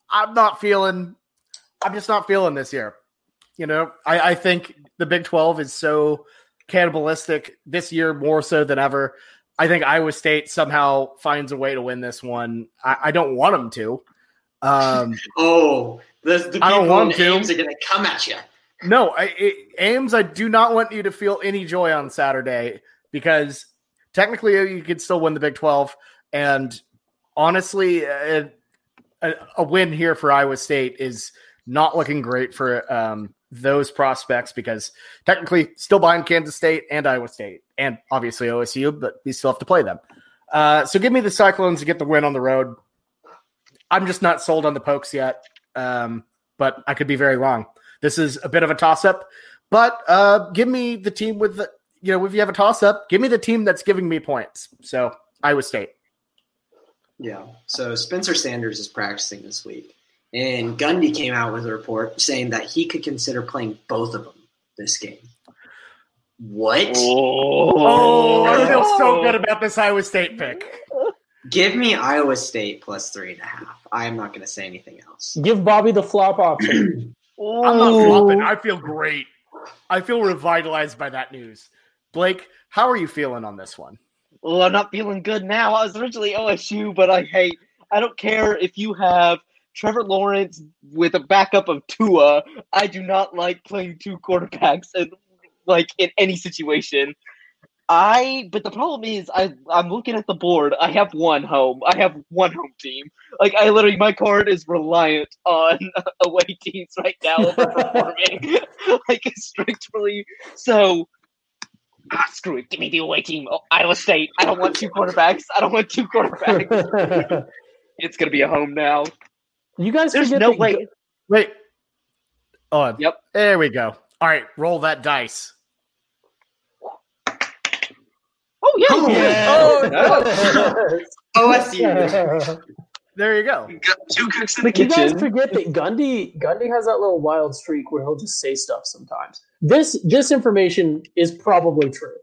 Speaker 1: I'm not feeling. I'm just not feeling this year. You know, I, I think the Big 12 is so cannibalistic this year more so than ever. I think Iowa State somehow finds a way to win this one. I, I don't want them to. Um,
Speaker 4: Oh, the, the
Speaker 1: I don't want to.
Speaker 4: Ames are going to come at you.
Speaker 1: No, I, it, Ames, I do not want you to feel any joy on Saturday because technically you could still win the Big 12. And honestly, uh, a, a win here for Iowa State is not looking great for um, those prospects because technically still behind Kansas State and Iowa State and obviously OSU, but we still have to play them. Uh, so give me the Cyclones to get the win on the road. I'm just not sold on the Pokes yet, um, but I could be very wrong. This is a bit of a toss up, but uh, give me the team with the, you know, if you have a toss up, give me the team that's giving me points. So Iowa State.
Speaker 4: Yeah. So Spencer Sanders is practicing this week. And Gundy came out with a report saying that he could consider playing both of them this game. What?
Speaker 1: Oh, I feel so good about this Iowa State pick.
Speaker 4: Give me Iowa State plus three and a half. I am not going to say anything else.
Speaker 3: Give Bobby the flop option.
Speaker 1: I'm not flopping. I feel great. I feel revitalized by that news. Blake, how are you feeling on this one?
Speaker 2: Well, I'm not feeling good now. I was originally OSU, but I hate. I don't care if you have Trevor Lawrence with a backup of Tua. I do not like playing two quarterbacks and like in any situation. I but the problem is I I'm looking at the board. I have one home. I have one home team. Like I literally my card is reliant on away teams right now performing like strictly. So ah, screw it. Give me the away team. Oh, Iowa State. I don't want two quarterbacks. I don't want two quarterbacks. it's gonna be a home now.
Speaker 3: you guys
Speaker 2: There's no
Speaker 3: that
Speaker 2: way.
Speaker 1: Wait. Oh,
Speaker 2: Yep.
Speaker 1: There we go. All right, roll that dice.
Speaker 2: Oh yeah.
Speaker 4: Oh,
Speaker 2: yeah.
Speaker 1: Oh,
Speaker 4: OSU.
Speaker 1: there you go.
Speaker 2: Two cooks in the kitchen.
Speaker 3: You guys forget that Gundy Gundy has that little wild streak where he'll just say stuff sometimes. This this information is probably true.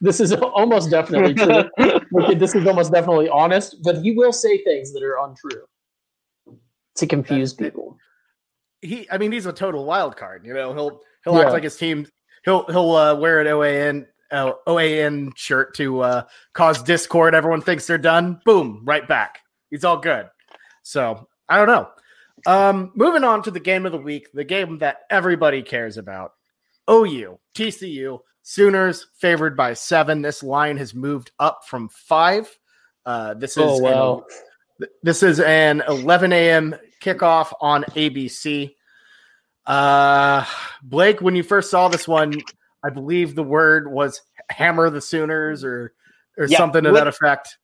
Speaker 3: This is almost definitely true. This is almost definitely honest, but he will say things that are untrue to confuse
Speaker 1: That- that-
Speaker 3: people.
Speaker 1: He, I mean, he's a total wild card. You know, he'll he'll
Speaker 3: Yeah.
Speaker 1: act like his team. He'll he'll uh, wear an OAN OAN shirt to uh, cause discord. Everyone thinks they're done. Boom, right back. He's all good. So I don't know. Um, moving on to the game of the week, the game that everybody cares about. OU, TCU, Sooners favored by seven. This line has moved up from five. Uh, this is
Speaker 3: Oh
Speaker 1: an- this is an 11 a.m. kickoff on ABC. Uh, Blake, when you first saw this one, I believe the word was "hammer the Sooners" or or
Speaker 2: Yeah,
Speaker 1: something to
Speaker 2: what-
Speaker 1: that effect.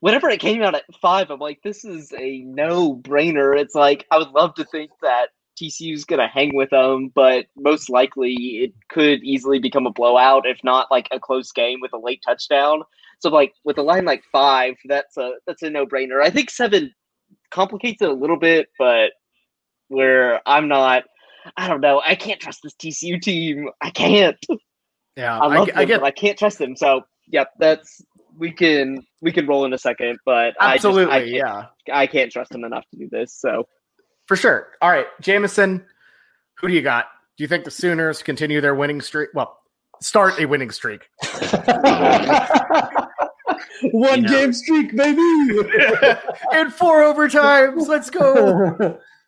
Speaker 2: Whenever it came out at five, I'm like, this is a no brainer. It's like I would love to think that TCU's gonna hang with them, but most likely it could easily become a blowout, if not like a close game with a late touchdown. So like with a line like five, that's a that's a no brainer. I think seven complicates it a little bit, but where I'm not I don't know. I can't trust this TCU team. I can't.
Speaker 1: Yeah,
Speaker 2: I
Speaker 1: I,
Speaker 2: love
Speaker 1: I
Speaker 2: them,
Speaker 1: get
Speaker 2: but I can't trust them. So, yep, that's we can we can roll in a second, but I just,
Speaker 1: absolutely,
Speaker 2: I, can't,
Speaker 1: yeah,
Speaker 2: I can't trust them enough to do this. So,
Speaker 1: for sure. All right, Jamison, who do you got? Do you think the Sooners continue their winning streak? Well, start a winning streak.
Speaker 3: One
Speaker 4: You know.
Speaker 3: game streak, baby.
Speaker 1: In four overtimes, let's go.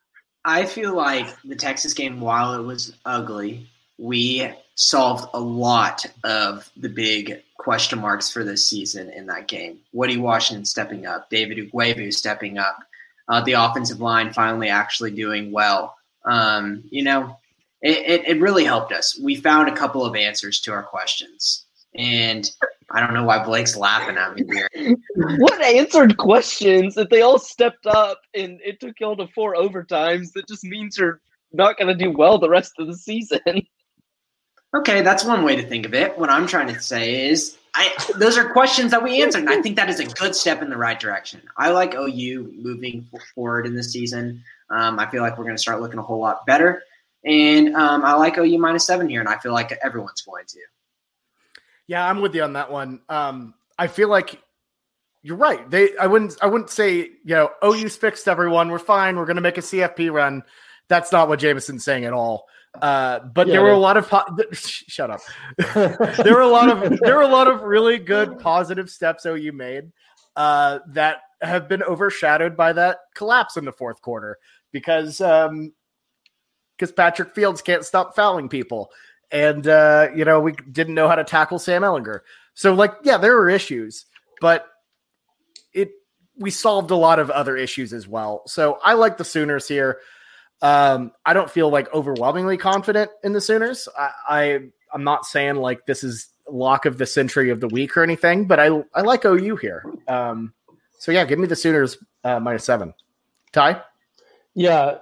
Speaker 4: I feel like the Texas game, while it was ugly, we solved a lot of the big question marks for this season in that game. Woody Washington stepping up, David Ugwoegbu stepping up, uh, the offensive line finally actually doing well. Um, you know, it, it, it really helped us. We found a couple of answers to our questions. And I don't know why Blake's laughing at me here.
Speaker 2: what answered questions if they all stepped up and it took y'all to four overtimes? That just means you're not going to do well the rest of the season.
Speaker 4: Okay, that's one way to think of it. What I'm trying to say is, I those are questions that we answered, and I think that is a good step in the right direction. I like OU moving forward in this season. Um, I feel like we're going to start looking a whole lot better, and um, I like OU minus seven here, and I feel like everyone's going to.
Speaker 1: Yeah, I'm with you on that one. Um, I feel like you're right. They, I wouldn't, I wouldn't say, you know, OU's fixed everyone. We're fine. We're going to make a CFP run. That's not what Jamison's saying at all. Uh, but
Speaker 3: Yeah,
Speaker 1: there were a lot of po- shut up. there were a lot of there were a lot of really good positive steps OU made uh, that have been overshadowed by that collapse in the fourth quarter because um, because Patrick Fields can't stop fouling people, and uh, you know we didn't know how to tackle Sam Ehlinger. So like, yeah, there were issues, but it we solved a lot of other issues as well. So I like the Sooners here. Um, I don't feel like overwhelmingly confident in the Sooners. I, I I'm not saying like this is lock of the century of the week or anything, but I I like OU here. Um, so yeah, give me the Sooners uh, minus seven. Ty,
Speaker 3: Yeah,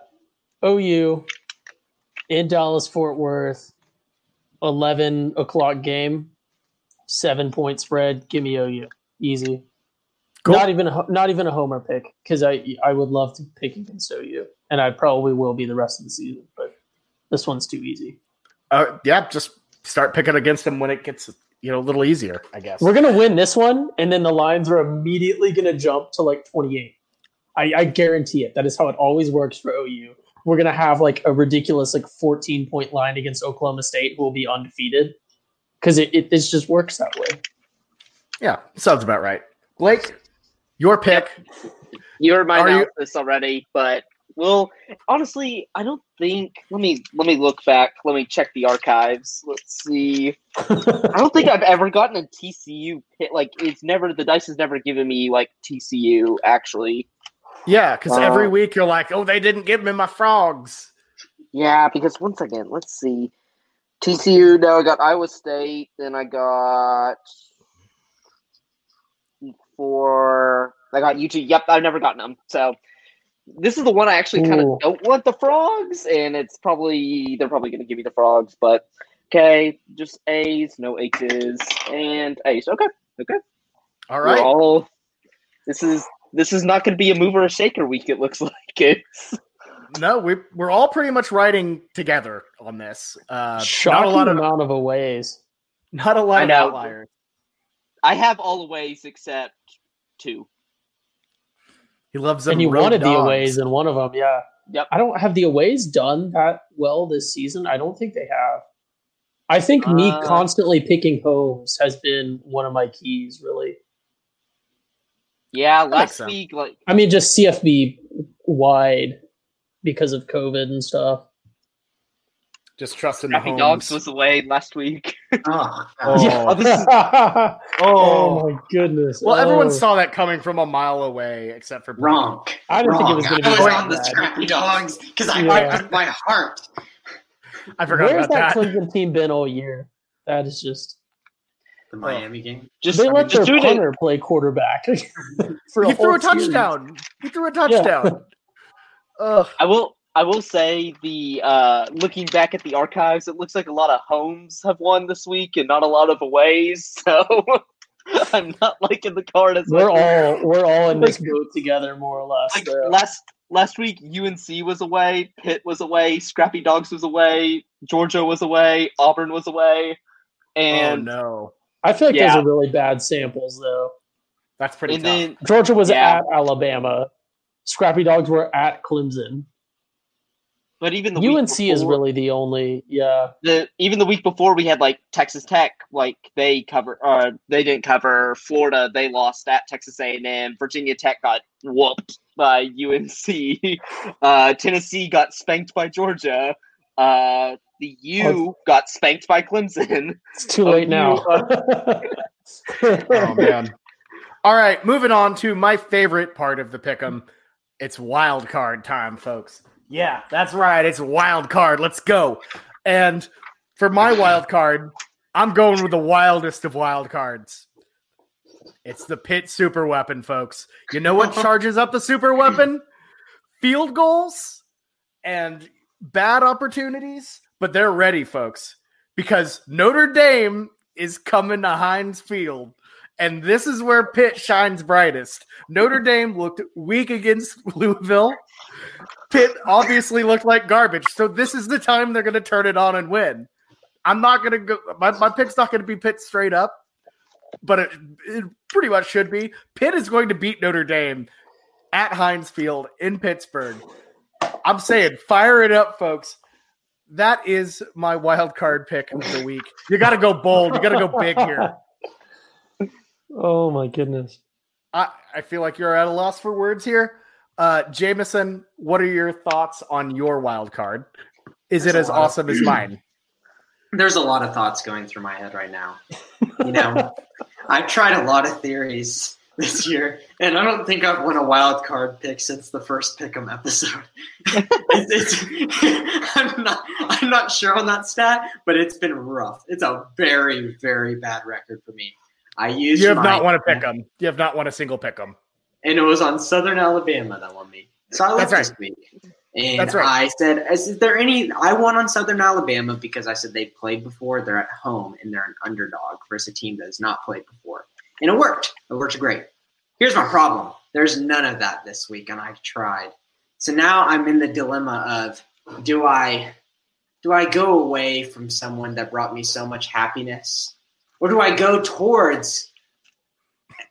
Speaker 3: OU in Dallas Fort Worth, eleven o'clock game, seven point spread. Give me OU, easy.
Speaker 1: Cool.
Speaker 3: Not even a, not even a homer pick because I I would love to pick against OU, and I probably will be the rest of the season. But this one's too easy.
Speaker 1: uh, yeah, just start picking against them when it gets you know a little easier, I guess.
Speaker 3: We're gonna win this one, and then the lines are immediately gonna jump to like twenty eight. I, I guarantee it. That is how it always works for OU. We're gonna have like a ridiculous like fourteen point line against Oklahoma State, who will be undefeated, because it, it it just works that way.
Speaker 1: Yeah, sounds about right. Blake, your pick.
Speaker 2: You heard my
Speaker 1: Are you-
Speaker 2: already, but well, honestly, I don't think. Let me let me look back. Let me check the archives. Let's see. I don't think I've ever gotten a TCU hit. Like it's never the dice has never given me like TCU. Actually,
Speaker 1: Yeah, because
Speaker 2: Uh,
Speaker 1: every week you're like, oh, they didn't give me my frogs.
Speaker 2: yeah. Because once again, let's see. TCU. No, I got Iowa State. Then I got for I got UT. Yep, I've never gotten them. So this is the one I actually kind of don't want the frogs, and it's probably they're probably going to give me the frogs, but okay, just A's, no H's, and A's. Okay, okay.
Speaker 1: All right.
Speaker 2: All this is this is not going to be a mover or shaker week. It looks like it's
Speaker 1: No, we we're all pretty much riding together on this. Uh, not a lot of
Speaker 3: amount of aways.
Speaker 1: not a lot
Speaker 2: I
Speaker 1: of
Speaker 2: know.
Speaker 1: outliers.
Speaker 2: I have all the ways except two.
Speaker 1: He loves them.
Speaker 3: And you
Speaker 1: road
Speaker 3: wanted the
Speaker 1: dogs.
Speaker 3: aways in one of them, yeah.
Speaker 2: Yep.
Speaker 3: I don't have the aways done that well this season. I don't think they have. I think me
Speaker 2: Uh,
Speaker 3: constantly picking homes has been one of my keys, really.
Speaker 2: Yeah,
Speaker 1: makes
Speaker 2: last
Speaker 1: sense.
Speaker 2: week like
Speaker 3: I mean, just CFB wide because of COVID and stuff.
Speaker 1: Just trusting the
Speaker 2: Happy
Speaker 1: homes.
Speaker 2: Dogs was away last week.
Speaker 4: Ah.
Speaker 1: Oh,
Speaker 2: Oh. Oh, is-
Speaker 3: oh,
Speaker 1: Oh,
Speaker 3: my goodness!
Speaker 1: well, everyone
Speaker 3: Oh.
Speaker 1: saw that coming from a mile away, except for Blake.
Speaker 4: wrong.
Speaker 3: I didn't think it was gonna be
Speaker 4: I was
Speaker 3: that
Speaker 4: on the. Scrappy Dogs because I
Speaker 3: Yeah.
Speaker 4: fight with my heart.
Speaker 1: I forgot
Speaker 3: Where's
Speaker 1: about
Speaker 3: that
Speaker 1: that.
Speaker 3: Clemson team been all year? That is just
Speaker 4: The Miami game.
Speaker 2: Just
Speaker 3: they let
Speaker 2: just
Speaker 3: their
Speaker 2: do it.
Speaker 3: punter play quarterback for
Speaker 1: He
Speaker 3: a
Speaker 1: threw
Speaker 3: whole
Speaker 1: a
Speaker 3: series.
Speaker 1: touchdown. He threw a touchdown. Ugh.
Speaker 2: I will. I will say the uh, looking back at the archives, it looks like a lot of homes have won this week and not a lot of aways. So I'm not liking the card as
Speaker 3: We're
Speaker 2: much.
Speaker 3: all we're all in this boat together, more or less.
Speaker 2: like
Speaker 3: so.
Speaker 2: last last week. UNC was away, Pitt was away, Scrappy Dogs was away, Georgia was away, Auburn was away, and
Speaker 1: oh no,
Speaker 3: I feel like
Speaker 2: Yeah.
Speaker 3: those are really bad samples, though.
Speaker 1: that's pretty
Speaker 2: and
Speaker 1: tough.
Speaker 2: then
Speaker 3: Georgia was
Speaker 2: Yeah.
Speaker 3: at Alabama. Scrappy Dogs were at Clemson.
Speaker 2: but even the week
Speaker 3: UNC is really the only, yeah.
Speaker 2: the even the week before we had like Texas Tech, like they cover, uh, they didn't cover. Florida, they lost at Texas A and M. Virginia Tech got whooped by UNC. Uh, Tennessee got spanked by Georgia. Uh, the U oh, got spanked by Clemson.
Speaker 3: It's too
Speaker 2: Oh,
Speaker 3: late
Speaker 2: you,
Speaker 3: now.
Speaker 1: Uh, oh man. All right, moving on to my favorite part of the pick'em. It's wild card time, folks. Yeah, that's right. It's wild card. Let's go. And for my wild card, I'm going with the wildest of wild cards. It's the Pitt super weapon, folks. You know what charges up the super weapon? Field goals and bad opportunities, but they're ready, folks, because Notre Dame is coming to Heinz Field. And this is where Pitt shines brightest. Notre Dame looked weak against Louisville. Pitt obviously looked like garbage. So this is the time they're going to turn it on and win. I'm not going to go. My, my pick's not going to be Pitt straight up, but it, it pretty much should be. Pitt is going to beat Notre Dame at Heinz Field in Pittsburgh. I'm saying, fire it up, folks. That is my wild card pick of the week. You got to go bold. You got to go big here.
Speaker 3: oh my goodness.
Speaker 1: I, I feel like you're at a loss for words here. Uh, Jamison, what are your thoughts on your wild card? Is
Speaker 4: There's
Speaker 1: it as
Speaker 4: lot of-
Speaker 1: awesome as mine?
Speaker 4: There's a lot of thoughts going through my head right now. You know, I've tried a lot of theories this year, and I don't think I've won a wild card pick since the first pick'em episode. it's, it's, I'm not I'm not sure on that stat, but it's been rough. It's a very very bad record for me. I used
Speaker 1: You have
Speaker 4: my-
Speaker 1: not won a pick 'em. You have not won a single pick 'em.
Speaker 4: and it was on Southern Alabama that won me. So I
Speaker 1: That's
Speaker 4: looked this week, and
Speaker 1: That's right.
Speaker 4: I said, "Is there any?" I won on Southern Alabama because I said they've played before. They're at home and they're an underdog versus a team that has not played before, and it worked. It worked great. Here's my problem: there's none of that this week, and I've tried. So now I'm in the dilemma of do I do I go away from someone that brought me so much happiness, or do I go towards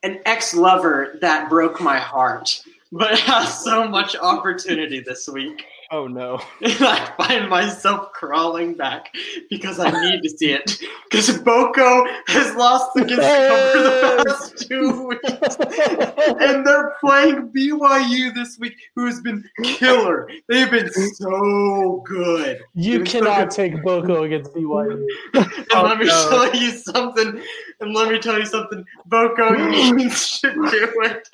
Speaker 4: an ex lover that broke my heart, but has so much opportunity this week.
Speaker 1: Oh no.
Speaker 4: And I find myself crawling back because I need to see it. Because Boko has lost against the past two weeks. And they're playing BYU this week, who has been killer. They've been so good.
Speaker 3: You
Speaker 4: so
Speaker 3: cannot
Speaker 4: good.
Speaker 3: take Boko against BYU.
Speaker 4: And
Speaker 1: Oh,
Speaker 4: let me oh,
Speaker 1: no.
Speaker 4: tell you something. And let me tell you something. Boko needs to do it.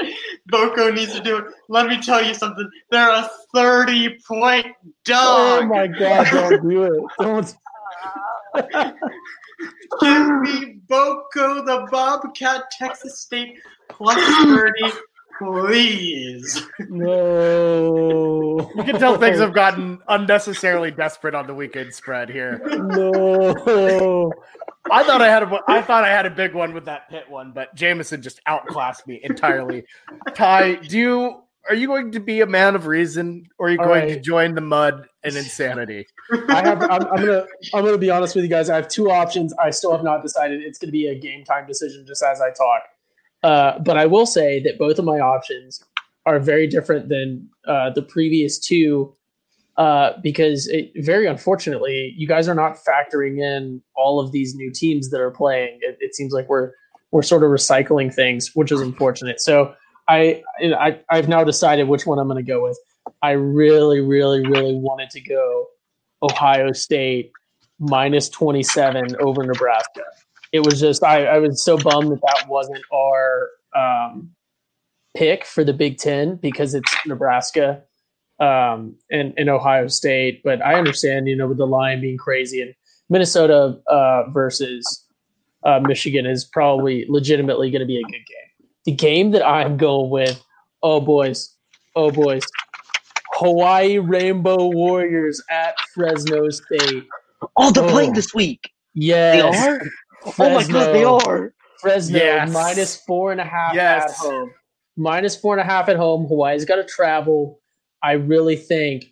Speaker 4: Boko needs to do it. Let me tell you something. They're a 30 point
Speaker 3: Oh
Speaker 4: dog.
Speaker 3: my god, don't do it. Don't.
Speaker 4: Give me Boko the Bobcat Texas State plus 30, please.
Speaker 3: No.
Speaker 1: You can tell things have gotten unnecessarily desperate on the weekend spread here.
Speaker 3: No.
Speaker 1: I thought I had a I thought I had a big one with that Pitt one, but Jamison just outclassed me entirely. Ty, do you are you going to be a man of reason, or are you
Speaker 3: All
Speaker 1: going to join the mud and insanity?
Speaker 3: I have. I'm, I'm gonna. I'm gonna be honest with you guys. I have two options. I still have not decided. It's gonna be a game time decision, just as I talk. Uh, but I will say that both of my options are very different than uh, the previous two, uh, because it, very unfortunately, you guys are not factoring in all of these new teams that are playing. It, it seems like we're we're sort of recycling things, which is unfortunate. So I, I I've now decided which one I'm going to go with. I really, really, really wanted to go Ohio State minus 27 over Nebraska. It was just, I, I was so bummed that that wasn't our um, pick for the Big Ten because it's Nebraska um, and, and Ohio State. But I understand, you know, with the line being crazy and Minnesota uh, versus uh, Michigan is probably legitimately going to be a good game. The game that I'm going with, oh boys, oh boys, Hawaii Rainbow Warriors at Fresno State.
Speaker 2: Oh, they're
Speaker 3: Oh.
Speaker 2: playing this week.
Speaker 3: Yes.
Speaker 2: They are. Oh my god, they are.
Speaker 3: Fresno
Speaker 1: Yes.
Speaker 3: minus four and a half
Speaker 1: Yes.
Speaker 3: at home. Minus four and a half at home. Hawaii's got to travel. I really think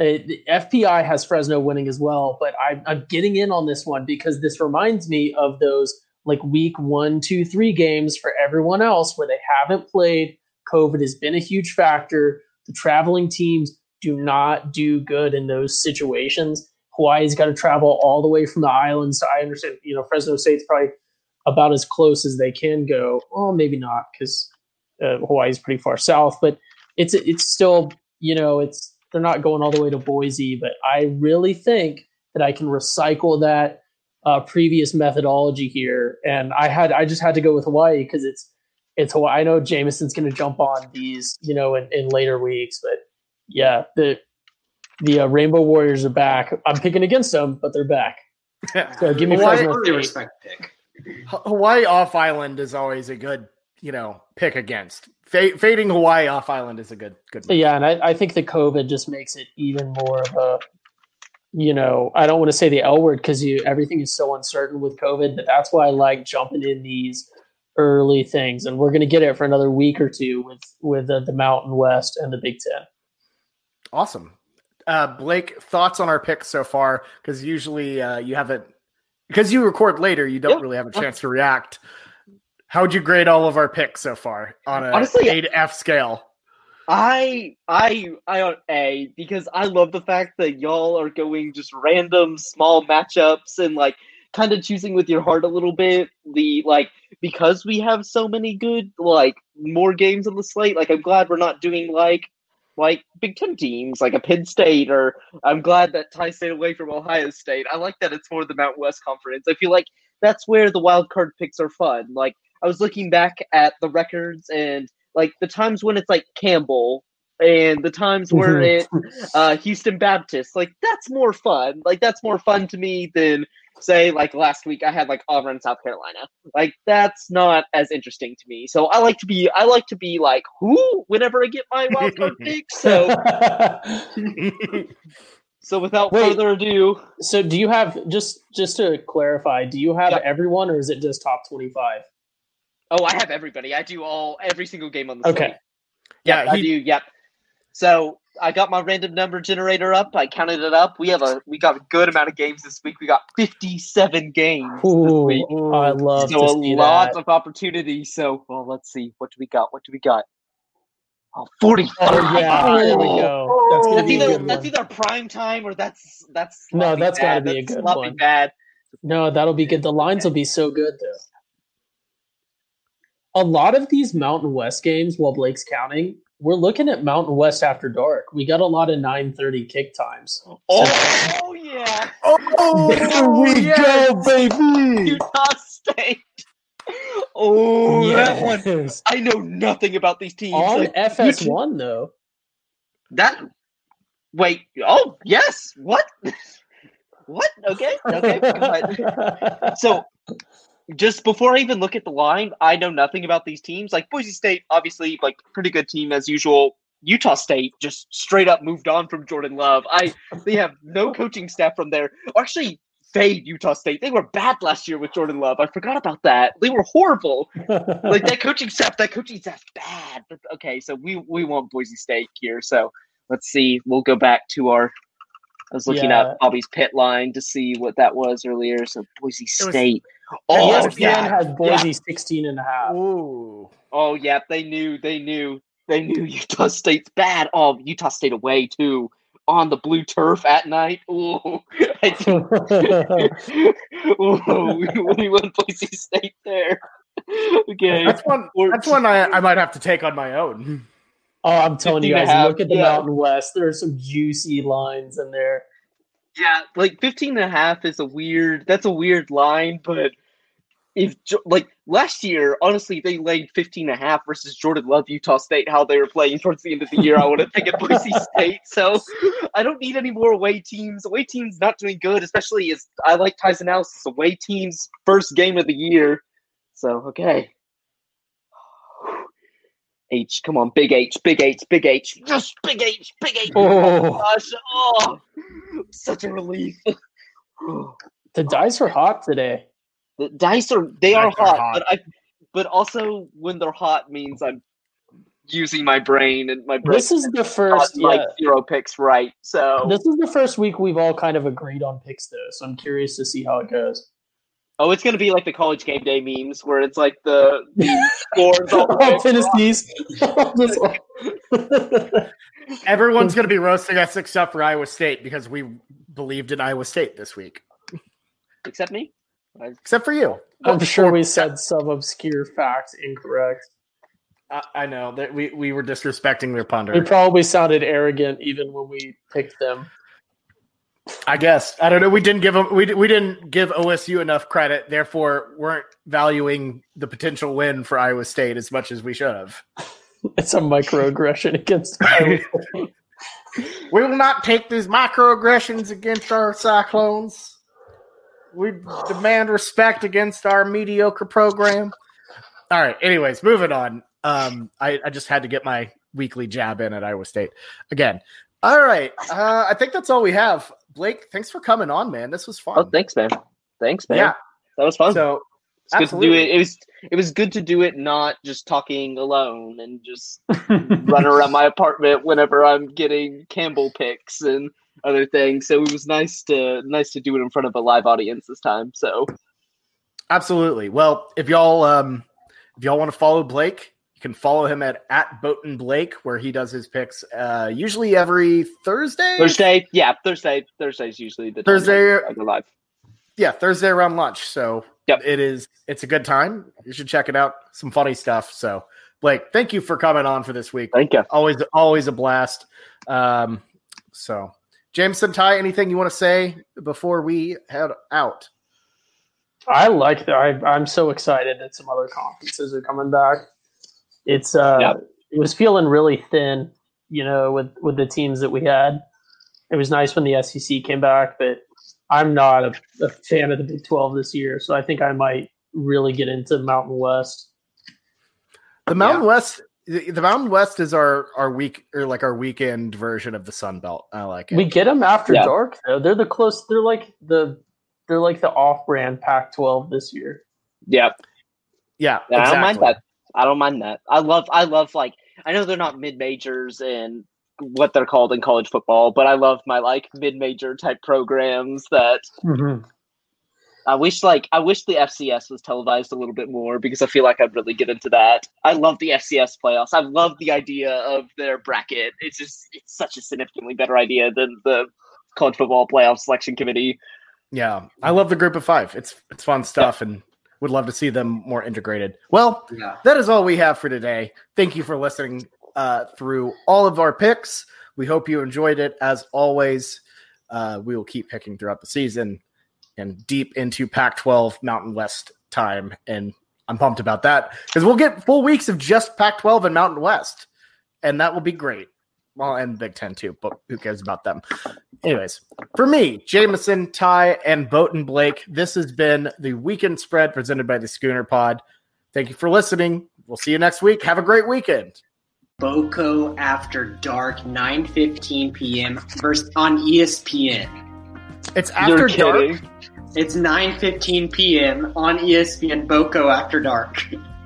Speaker 3: uh, the FPI has Fresno winning as well, but I, I'm getting in on this one because this reminds me of those like week one, two, three games for everyone else where they haven't played. COVID has been a huge factor. The traveling teams do not do good in those situations. Hawaii's got to travel all the way from the islands. So I understand, you know, Fresno State's probably about as close as they can go. Well, maybe not because uh, Hawaii's pretty far south, but it's it's still you know it's they're not going all the way to Boise. But I really think that I can recycle that uh, previous methodology here, and I had I just had to go with Hawaii because it's it's Hawaii. I know Jamison's going to jump on these you know in, in later weeks, but yeah, the the uh, Rainbow Warriors are back. I'm picking against them, but they're back. So give me
Speaker 1: Hawaii-
Speaker 3: Fresno
Speaker 4: Really respect pick.
Speaker 1: Hawaii off island is always a good, you know, pick against. Fa- fading Hawaii off island is a good good. move.
Speaker 3: Yeah, and I, I think the COVID just makes it even more of a, you know, I don't want to say the L word because you everything is so uncertain with COVID, but that's why I like jumping in these early things, and we're going to get it for another week or two with with uh, the Mountain West and the Big Ten.
Speaker 1: Awesome. Uh, Blake, thoughts on our picks so far? Because usually uh, you haven't, because you record later, you don't
Speaker 2: Yeah.
Speaker 1: really have a chance to react. How would you grade all of our picks so far on a
Speaker 2: Honestly,
Speaker 1: A to F scale?
Speaker 2: I I I on A because I love the fact that y'all are going just random small matchups and like kind of choosing with your heart a little bit. The like because we have so many good like more games on the slate. Like I'm glad we're not doing like like Big Ten teams like a Penn State or I'm glad that Ty stayed away from Ohio State. I like that it's more the Mountain West Conference. I feel like that's where the wild card picks are fun. Like I was looking back at the records and like the times when it's like Campbell and the times where it uh, Houston Baptist. Like that's more fun. Like that's more fun to me than say like last week I had like Auburn, South Carolina. Like that's not as interesting to me. So I like to be I like to be like who whenever I get my wild card pick. So so without
Speaker 3: Wait.
Speaker 2: further ado,
Speaker 3: so do you have just just to clarify? Do you have everyone, or is it just top twenty five?
Speaker 2: Oh I have everybody. I do all every single game on the
Speaker 3: Okay.
Speaker 2: slate. Yep,
Speaker 1: Yeah,
Speaker 2: I do. Yep. So I got my random number generator up. I counted it up. We have a we got a good amount of games this week. We got fifty seven games this
Speaker 3: Ooh,
Speaker 2: week.
Speaker 3: I love
Speaker 2: so
Speaker 3: to
Speaker 2: a lot
Speaker 3: that.
Speaker 2: of opportunity. So well, let's see. What do we got? What do we got? Oh, 45.
Speaker 3: Oh yeah, oh. there we go. That's
Speaker 2: That's either that's either prime time or that's that's
Speaker 3: No, that's gotta
Speaker 2: bad.
Speaker 3: be a good one.
Speaker 2: bad.
Speaker 3: No, that'll be good. The lines will be so good though. A lot of these Mountain West games, while Blake's counting, we're looking at Mountain West after dark. We got a lot of nine thirty kick times.
Speaker 2: Oh yeah,
Speaker 1: Oh,
Speaker 3: There oh, we
Speaker 1: yes.
Speaker 3: go, baby.
Speaker 2: Utah State. Oh, that one.
Speaker 3: Yes.
Speaker 2: I know nothing about these teams.
Speaker 3: On
Speaker 2: Like,
Speaker 3: FS1 though.
Speaker 2: That wait, oh yes. What? what? Okay, okay. So just before I even look at the line, I know nothing about these teams. Like Boise State, obviously, like pretty good team as usual. Utah State just straight up moved on from Jordan Love. I they have no coaching staff from there. Actually, fade Utah State. They were bad last year with Jordan Love. I forgot about that. They were horrible. Like that coaching staff, that coaching staff bad. But okay, so we we want Boise State here. So let's see. We'll go back to our. I was looking
Speaker 3: Yeah.
Speaker 2: at Bobby's pit line to see what that was earlier. So Boise
Speaker 1: was-
Speaker 2: State.
Speaker 1: Oh,
Speaker 2: Oh
Speaker 3: ESPN
Speaker 2: yeah.
Speaker 3: has Boise 16 and a half.
Speaker 1: Ooh.
Speaker 2: Oh yeah. They knew. They knew. They knew Utah State's bad. Oh, Utah State away too on the blue turf at night. Ooh, I think Ooh, we, we won Boise State there. Okay.
Speaker 1: That's one. That's one I, I might have to take on my own.
Speaker 3: Oh, I'm telling you guys, look at the
Speaker 2: yeah.
Speaker 3: Mountain West. There are some juicy lines in there.
Speaker 2: Yeah, like 15 and a half is a weird that's a weird line, but if like last year, honestly, they laid 15 and a half versus Jordan Love, Utah State, how they were playing towards the end of the year. I would have taken Boise State. So I don't need any more away teams. Away teams not doing good, especially as I like Ty's analysis. Away teams first game of the year. So okay. H, come on, big H, big H, big H. Yes, big H, big H.
Speaker 3: Oh,
Speaker 2: gosh, oh, such a relief.
Speaker 3: the dice are hot today.
Speaker 2: the dice are they are
Speaker 1: Dice are
Speaker 2: hot,
Speaker 1: hot.
Speaker 2: but I but also when they're hot means I'm using my brain and my brain
Speaker 3: This is the
Speaker 2: got
Speaker 3: first.
Speaker 2: like
Speaker 3: Yeah,
Speaker 2: zero picks right. So
Speaker 3: this is the first week we've all kind of agreed on picks, though. So I'm curious to see how it goes.
Speaker 2: Oh, it's gonna be like the college game day memes where it's like the, the scores all the way
Speaker 3: Oh. Tennessee's.
Speaker 1: Everyone's going to be roasting us except for Iowa State because we believed in Iowa State this week,
Speaker 2: except me.
Speaker 1: Except for you.
Speaker 3: I'm oh, sure we said some obscure facts incorrect.
Speaker 1: I, I know that we, we were disrespecting their
Speaker 3: We
Speaker 1: punter.
Speaker 3: probably sounded arrogant even when we picked them.
Speaker 1: I guess I don't know. We didn't give them. We, we didn't give OSU enough credit. Therefore, weren't valuing the potential win for Iowa State as much as we should have.
Speaker 3: It's a microaggression against Iowa State.
Speaker 1: We will not take these microaggressions against our Cyclones. We demand respect against our mediocre program. All right. Anyways, moving on. Um, I, I just had to get my weekly jab in at Iowa State again. All right. Uh, I think that's all we have. Blake, thanks for coming on, man. This was fun.
Speaker 2: Oh, thanks, man. Thanks, man.
Speaker 1: yeah.
Speaker 2: That was fun.
Speaker 1: So
Speaker 2: it's good to do
Speaker 1: absolutely.
Speaker 2: it. It was it was good to do it not just talking alone and just run around my apartment whenever I'm getting Campbell picks and other things. So it was nice to nice to do it in front of a live audience this time. So
Speaker 1: Absolutely. Well, if y'all um if y'all want to follow Blake, you can follow him at at Boaton Blake, where he does his picks uh usually every Thursday.
Speaker 2: Thursday, yeah, Thursday. Thursday's usually the
Speaker 1: Thursday-
Speaker 2: I, I go live.
Speaker 1: Yeah, Thursday around lunch. So
Speaker 2: Yep.
Speaker 1: it is it's a good time. You should check it out. Some funny stuff. So Blake, thank you for coming on for this week.
Speaker 2: Thank you.
Speaker 1: Always always a blast. Um so Jamison Ty, anything you want to say before we head out?
Speaker 3: I like that. I, I'm so excited that some other conferences are coming back. It's uh,
Speaker 2: Yep.
Speaker 3: it was feeling really thin, you know, with with the teams that we had. It was nice when the SEC came back, but I'm not a, a fan of the Big 12 this year, so I think I might really get into Mountain West.
Speaker 1: The Mountain West, the, the Mountain West is our our week or like our weekend version of the Sun Belt. I like it.
Speaker 3: We get them after
Speaker 2: Yeah.
Speaker 3: dark though. They're the close. They're like the they're like the off-brand Pac-12 this year.
Speaker 2: Yeah,
Speaker 1: yeah,
Speaker 2: yeah I don't mind that. I don't mind that. I love. I love like. I know they're not mid majors and what they're called in college football, but I love my like mid major type programs that mm-hmm. I wish like I wish the FCS was televised a little bit more because I feel like I'd really get into that. I love the FCS playoffs. I love the idea of their bracket. It's just it's such a significantly better idea than the college football playoff selection committee.
Speaker 1: Yeah, I love the group of five. It's it's fun stuff, and would love to see them more integrated. Well,
Speaker 4: Yeah.
Speaker 1: that is all we have for today. Thank you for listening uh, through all of our picks. We hope you enjoyed it. As always, uh, we will keep picking throughout the season and deep into Pac-12 Mountain West time, and I'm pumped about that because we'll get full weeks of just Pac-12 and Mountain West, and that will be great. Well, and Big Ten too, but who cares about them? Anyways, for me, Jamison, Ty, and Boat and Blake, this has been the weekend spread presented by the Schooner Pod. Thank you for listening. We'll see you next week. Have a great weekend.
Speaker 4: Boco After Dark, 9:15 p.m. versus on ESPN.
Speaker 1: It's after
Speaker 2: You're
Speaker 1: dark.
Speaker 2: kidding.
Speaker 4: It's 9:15 p.m. on ESPN. Boco After Dark.